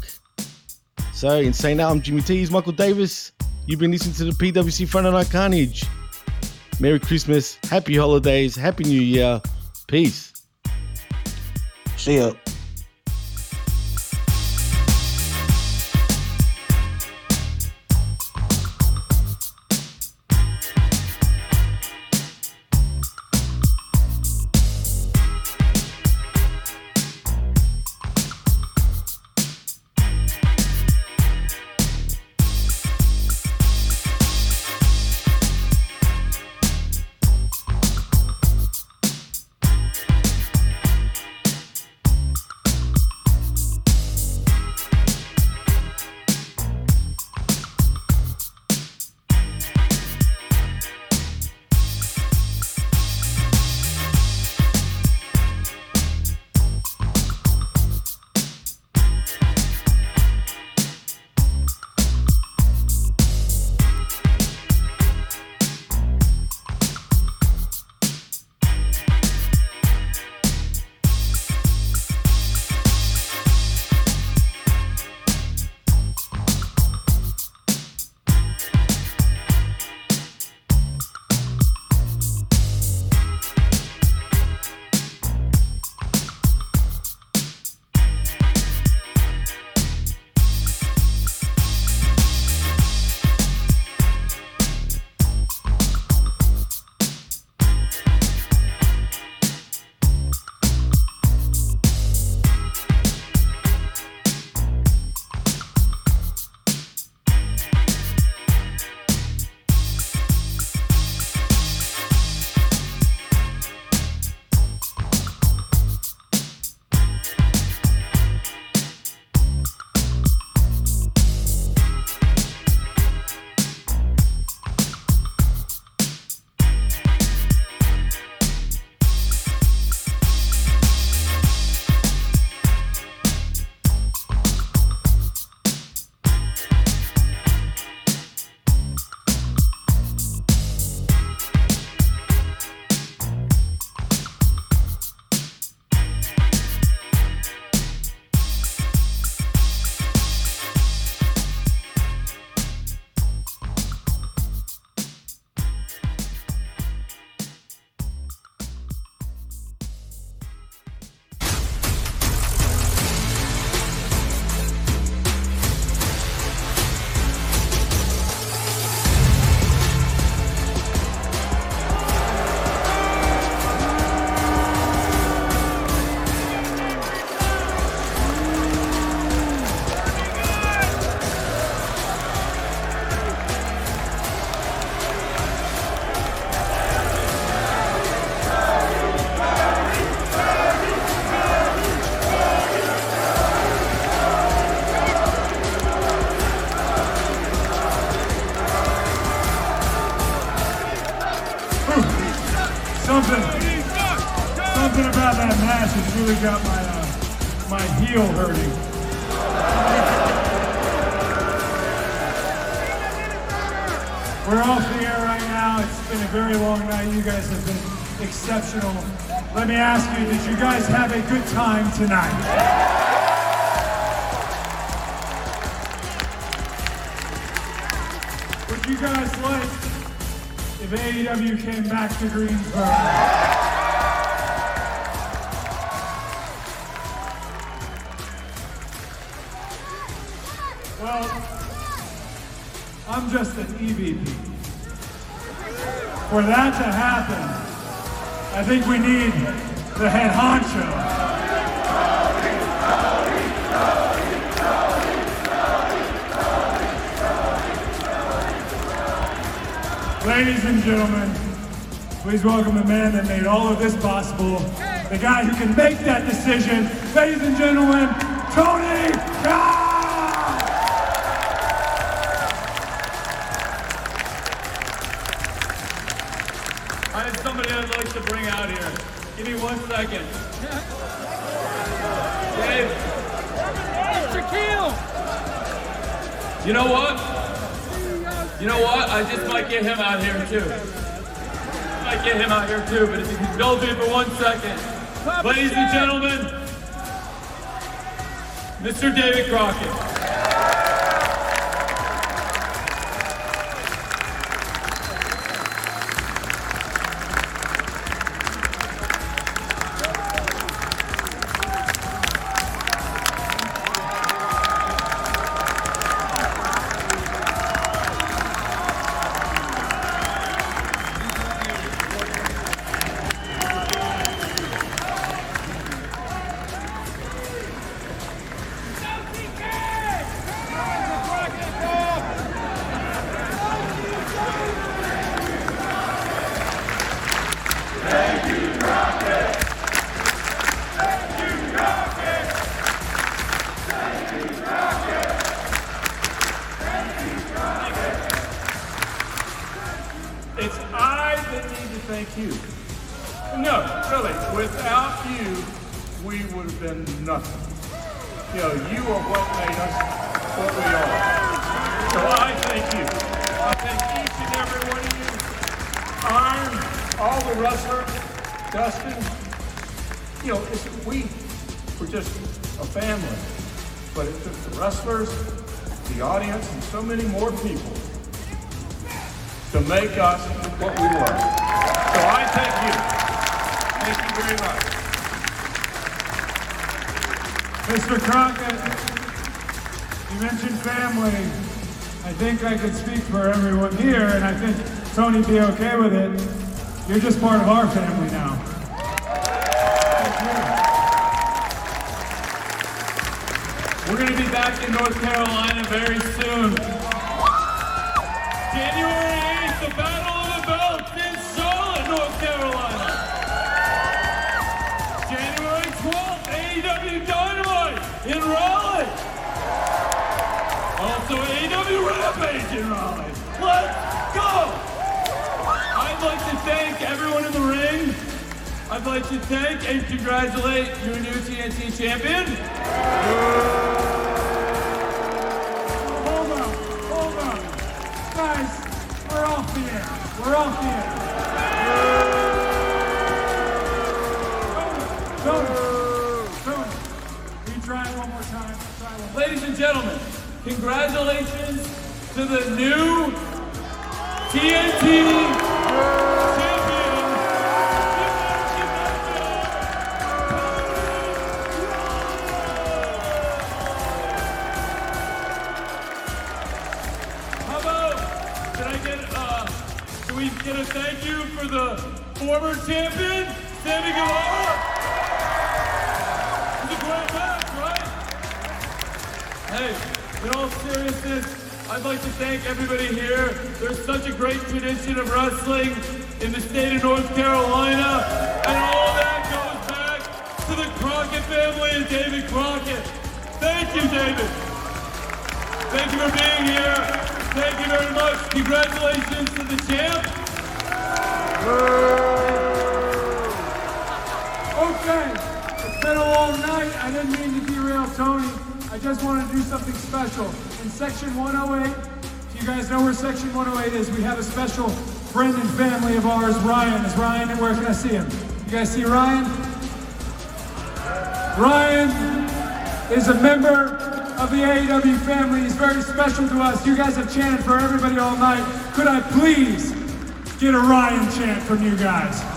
So, in saying that, I'm Jimmy T. He's Michael Davis. You've been listening to the PWC Friday Night Carnage. Merry Christmas, Happy Holidays, Happy New Year. Peace. See ya. Match got my uh, my heel hurting. We're off the air right now. It's been a very long night. You guys have been exceptional. Let me ask you, did you guys have a good time tonight? Would you guys like if AEW came back to Greensboro? that to happen, I think we need the head honcho. Ladies and gentlemen, please welcome the man that made all of this possible, the guy who can make that decision. Ladies and gentlemen, Tony Khan! Give me one second. Dave. Shaquille. You know what? You know what? I just might get him out here too. I might get him out here too, but if you can hold me for one second. Ladies and gentlemen, Mr. David Crockett. be okay with it. You're just part of our family. Okay, it's been a long night. I didn't mean to derail Tony. I just wanted to do something special. In section 108, if you guys know where section 108 is, we have a special friend and family of ours, Ryan. Is Ryan and where can I see him? You guys see Ryan? Ryan is a member of the AEW family. He's very special to us. You guys have chanted for everybody all night. Could I please Get a Ryan chant from you guys.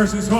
Versus?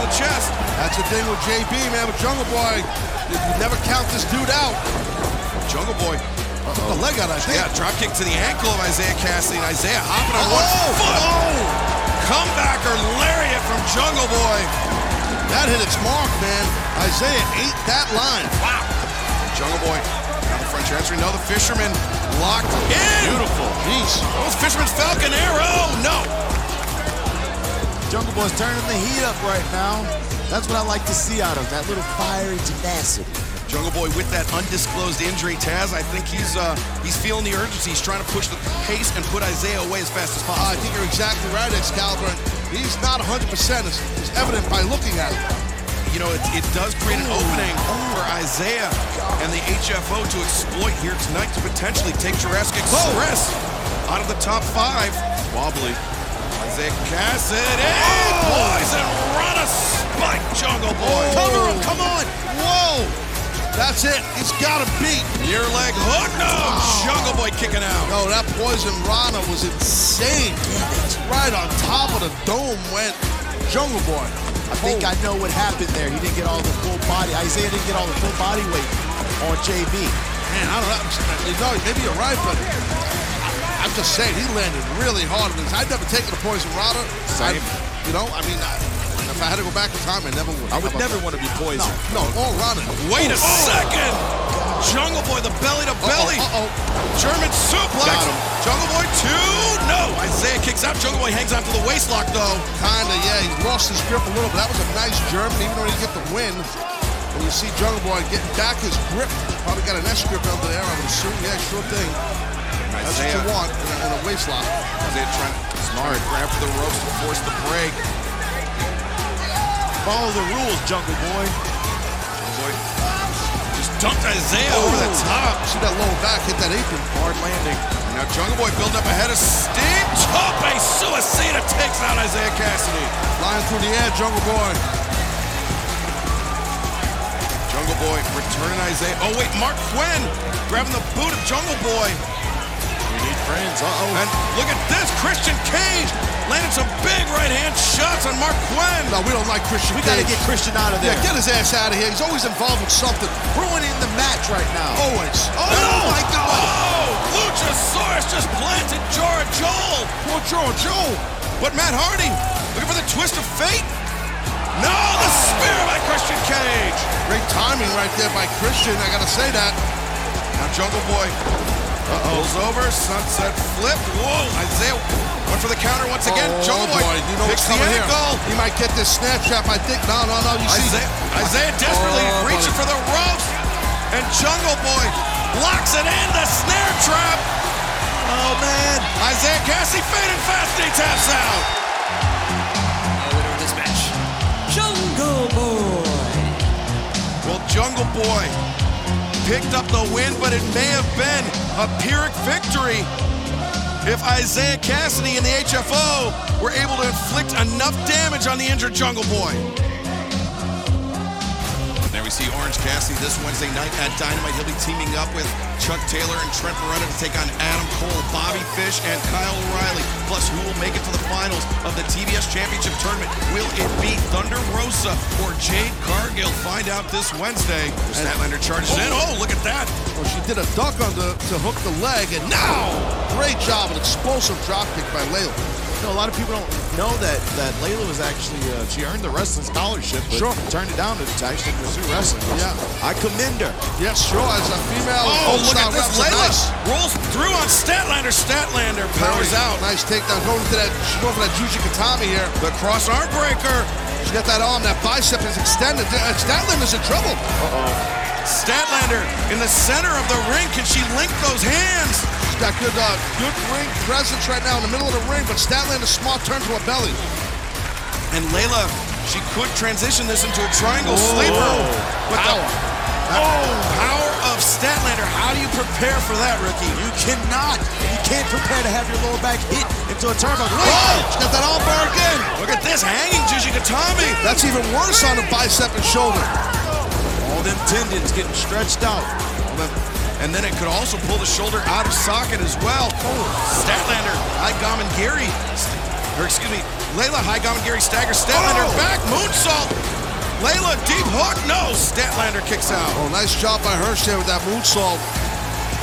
To the chest. That's the thing with JB, man, with Jungle Boy. You never count this dude out. Jungle Boy took the leg out, I think. Yeah, drop kick to the ankle of Isiah Kassidy, and Isiah hopping on one Oh, foot. oh. Comebacker lariat from Jungle Boy. That hit its mark, man. Isiah ate that line. Wow. Jungle Boy now the front transfer. No, the Fisherman locked in. Beautiful. Jeez. Was Fisherman's Falcon Arrow. No. Jungle Boy's turning the heat up right now. That's what I like to see out of him, that little fiery tenacity. Jungle Boy with that undisclosed injury, Taz. I think he's uh, he's feeling the urgency. He's trying to push the pace and put Isiah away as fast as possible. I think you're exactly right, Excalibur. He's not 100%. It's, it's evident by looking at him. you know, it, it does create an opening for Isiah and the HFO to exploit here tonight to potentially take Jurassic Express out of the top five. Wobbly. Isiah Kassidy. Poison run a spike, Jungle Boy. Oh. Cover him, come on. Whoa. That's it. He's got to beat. Near leg hook. No. Jungle Boy kicking out. No, that poison Rana was insane. It's right on top of the dome went Jungle Boy. I think oh. I know what happened there. He didn't get all the full body. Isiah didn't get all the full body weight on JB. Man, I don't know. Know, maybe you're right, but I'm just saying he landed really hard on this. I'd never taken a poison Rana. Same. I- you know, I mean, I, if I had to go back in time, I never would. I would never want to be poisoned. No, no, all Rana. Wait a Oh, oh. second. Jungle Boy, the belly to belly. Uh-oh, German suplex. Jungle Boy two. No. Isiah kicks out. Jungle Boy hangs on to the waist lock though. Kinda, yeah. He lost his grip a little, but that was a nice German, even though he didn't get the win. When you see Jungle Boy getting back his grip, probably got an S grip under there, I would assume. Yeah, sure thing. That's what you Isiah. want in a, in a waist lock. Isiah trying to smart grab for the ropes to force the break. Follow the rules, Jungle Boy. Jungle Boy just dumped Isaiah over the oh. top. See that low back hit that apron. Hard landing. Now Jungle Boy building up ahead of steam. Tope Suicida takes out Isiah Kassidy. Flying through the air, Jungle Boy. Jungle Boy returning Isaiah. Oh wait, Marq Quen grabbing the boot of Jungle Boy. Friends. Uh-oh. And look at this, Christian Cage landed some big right hand shots on Marq Quen. No, we don't like Christian We got to get Christian out of there. Yeah, get his ass out of here. He's always involved with something. ruining the match right now. Always. Oh, Oh, my God. Oh, Luchasaurus just planted Jora Johl. Poor Joe, Joe. But Matt Hardy looking for the twist of fate. No, the spear by Christian Cage. Great timing right there by Christian. I gotta say that. Now Jungle Boy pulls over, sunset flip. Whoa, Isiah went for the counter once again. Oh, Jungle Boy, boy, you know picks what's the coming here. He might get this snap trap. I think. No, no, no. You see, Isiah, Isiah desperately Oh, reaching buddy. for the ropes, and Jungle Boy blocks it in the snare trap. Oh, man. Isiah Kassidy fading fast, he taps out. The winner of this match, Jungle Boy. Well, Jungle Boy picked up the win, but it may have been a Pyrrhic victory. if Isiah Kassidy and the HFO were able to inflict enough damage on the injured Jungle Boy. There we see Orange Cassidy this Wednesday night at Dynamite. He'll be teaming up with Chuck Taylor and Trent Beretta to take on Adam Cole, Bobby Fish, and Kyle O'Reilly. Plus, who will make it to the finals of the TBS Championship Tournament? Will it be Thunder Rosa or Jade Cargill? Find out this Wednesday. Statlander charges in. Oh, oh look at that. Well, she did a duck on the to hook the leg, and now great job, an explosive drop kick by Leyla. You know, a lot of people don't know that that Leyla was actually uh, she earned the wrestling scholarship, but Sure. turned it down to actually pursue wrestling. Yeah. I commend her. Yes, sure. As a female, Oh, look at this. Leyla nice. rolls through on Statlander. Statlander powers Very out. Nice takedown. Going to that, she's going for that Juji Gatame here. The cross arm breaker. She's got that arm, that bicep is extended. Uh, Statlander's in trouble. Statlander in the center of the ring. Can she link those hands? Got good, uh, good ring presence right now in the middle of the ring, but Statlander's smart turn to a belly. And Leyla, she could transition this into a triangle Whoa. sleeper. With Power. The, oh, power of Statlander. How do you prepare for that, rookie? You cannot. You can't prepare to have your lower back hit into a turbo. Oh, She's got that arm bar again. look at this hanging Jujigatame. That's even worse on the bicep and shoulder. All them tendons getting stretched out. And then it could also pull the shoulder out of socket as well. Statlander, high Gary, or excuse me, Leyla, high Gary stagger. Statlander Oh. back, moonsault. Leyla, deep hook. No, Statlander kicks out. Oh, nice job by Hirsch there with that moonsault.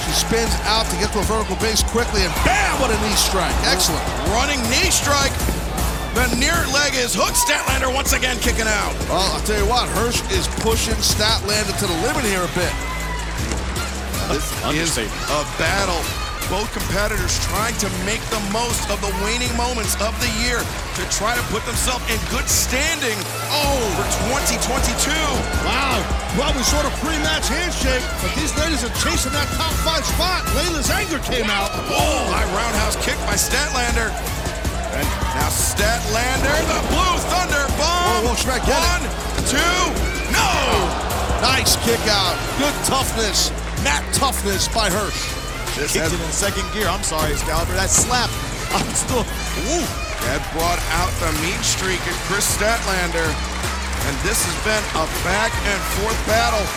She spins out to get to a vertical base quickly, and bam, what a knee strike. Excellent. Running knee strike. The near leg is hooked. Statlander once again kicking out. Well, I'll tell you what, Hirsch is pushing Statlander to the limit here a bit. This is a battle. Both competitors trying to make the most of the waning moments of the year to try to put themselves in good standing. Oh, for 2022. Wow. Well, we saw the pre-match handshake, but these ladies are chasing that top five spot. Leyla's anger came out. Oh, high roundhouse kick by Statlander. And now Statlander, the Blue Thunder bomb. Oh, whoa, whoa, Shrek, get it. One, two, no! Nice kick out. Good toughness. Mat toughness by Hirsch. This Kicked has it in second gear. I'm sorry, Excalibur. That slap. I'm still. Ooh, that brought out the mean streak of Kris Statlander. And this has been a back and forth battle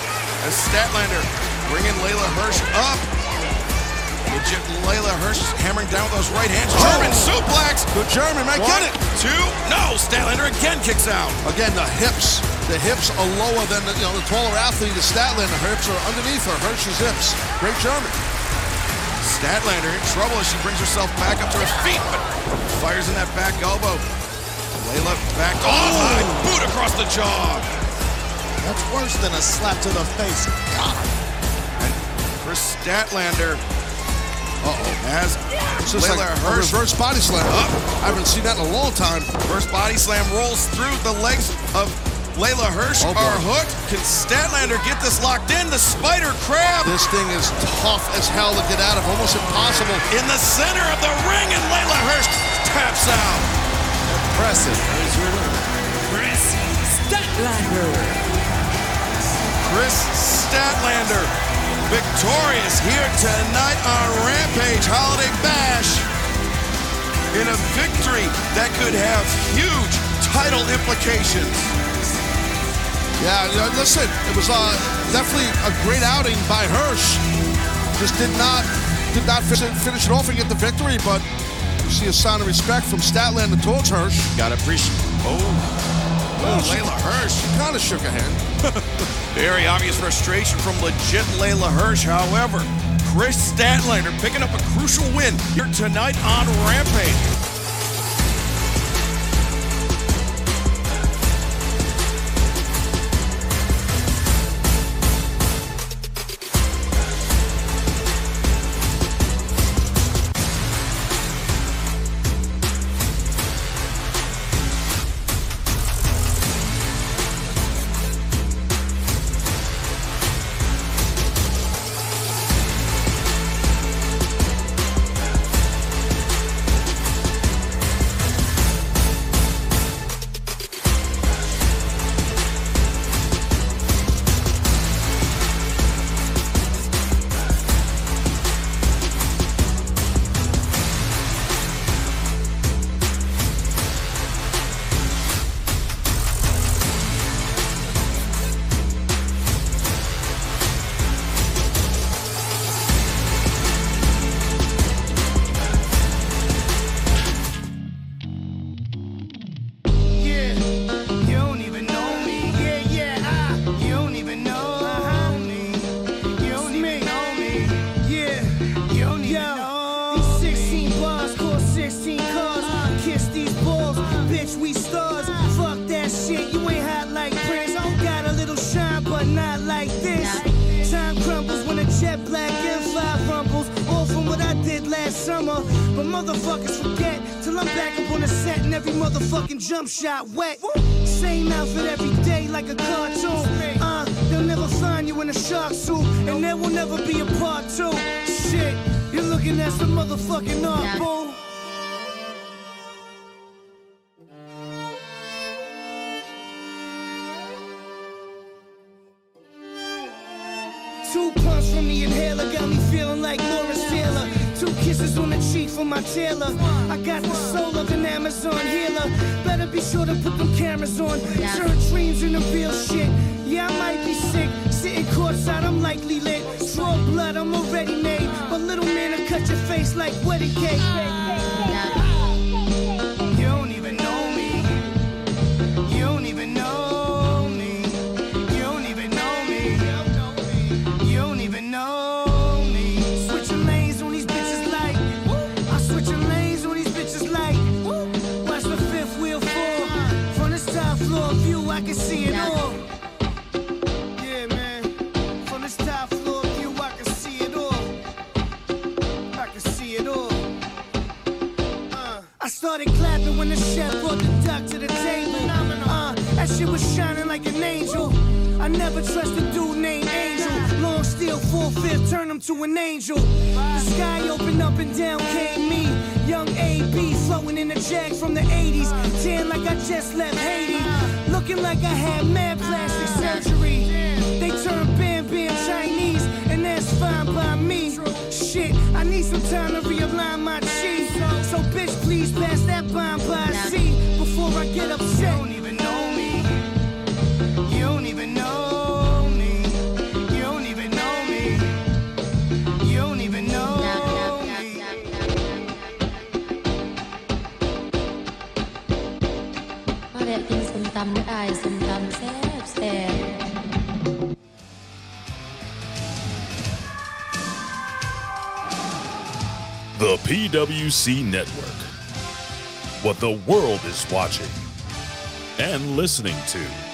as Statlander bringing Leyla Hirsch up. Legit Leyla Hirsch hammering down with those right hands. German oh. suplex. Good German, might One, get it. two, no. Statlander again kicks out. Again, the hips. The hips are lower than the, you know, the taller athlete, the Statlander. Her hips are underneath her. Hirsch's hips. Great German. Statlander in trouble as she brings herself back up to her feet, but fires in that back elbow. Leyla back oh! off, high boot across the jaw. That's worse than a slap to the face. God. And Kris Statlander uh-oh, has It's just Leyla like a Hirsch reverse body slam. Up. I haven't seen that in a long time. First body slam rolls through the legs of Leyla Hirsch Oh, are hooked. Can Statlander get this locked in? The spider crab This thing is tough as hell to get out of. Almost impossible. in the center of the ring, and Leyla Hirsch taps out. Impressive. Kris Statlander. Kris Statlander victorious here tonight on Rampage Holiday Bash in a victory that could have huge title implications. Yeah, listen, it was uh, definitely a great outing by Hirsch. Just did not did not finish it, finish it off and get the victory, but you see a sign of respect from Statlander towards Hirsch. Gotta appreciate. Oh, oh Leyla Hirsch. Kind of shook a hand. Very obvious frustration from legit Leyla Hirsch. However, Kris Statlander picking up a crucial win here tonight on Rampage. UC Network. What the world is watching and listening to.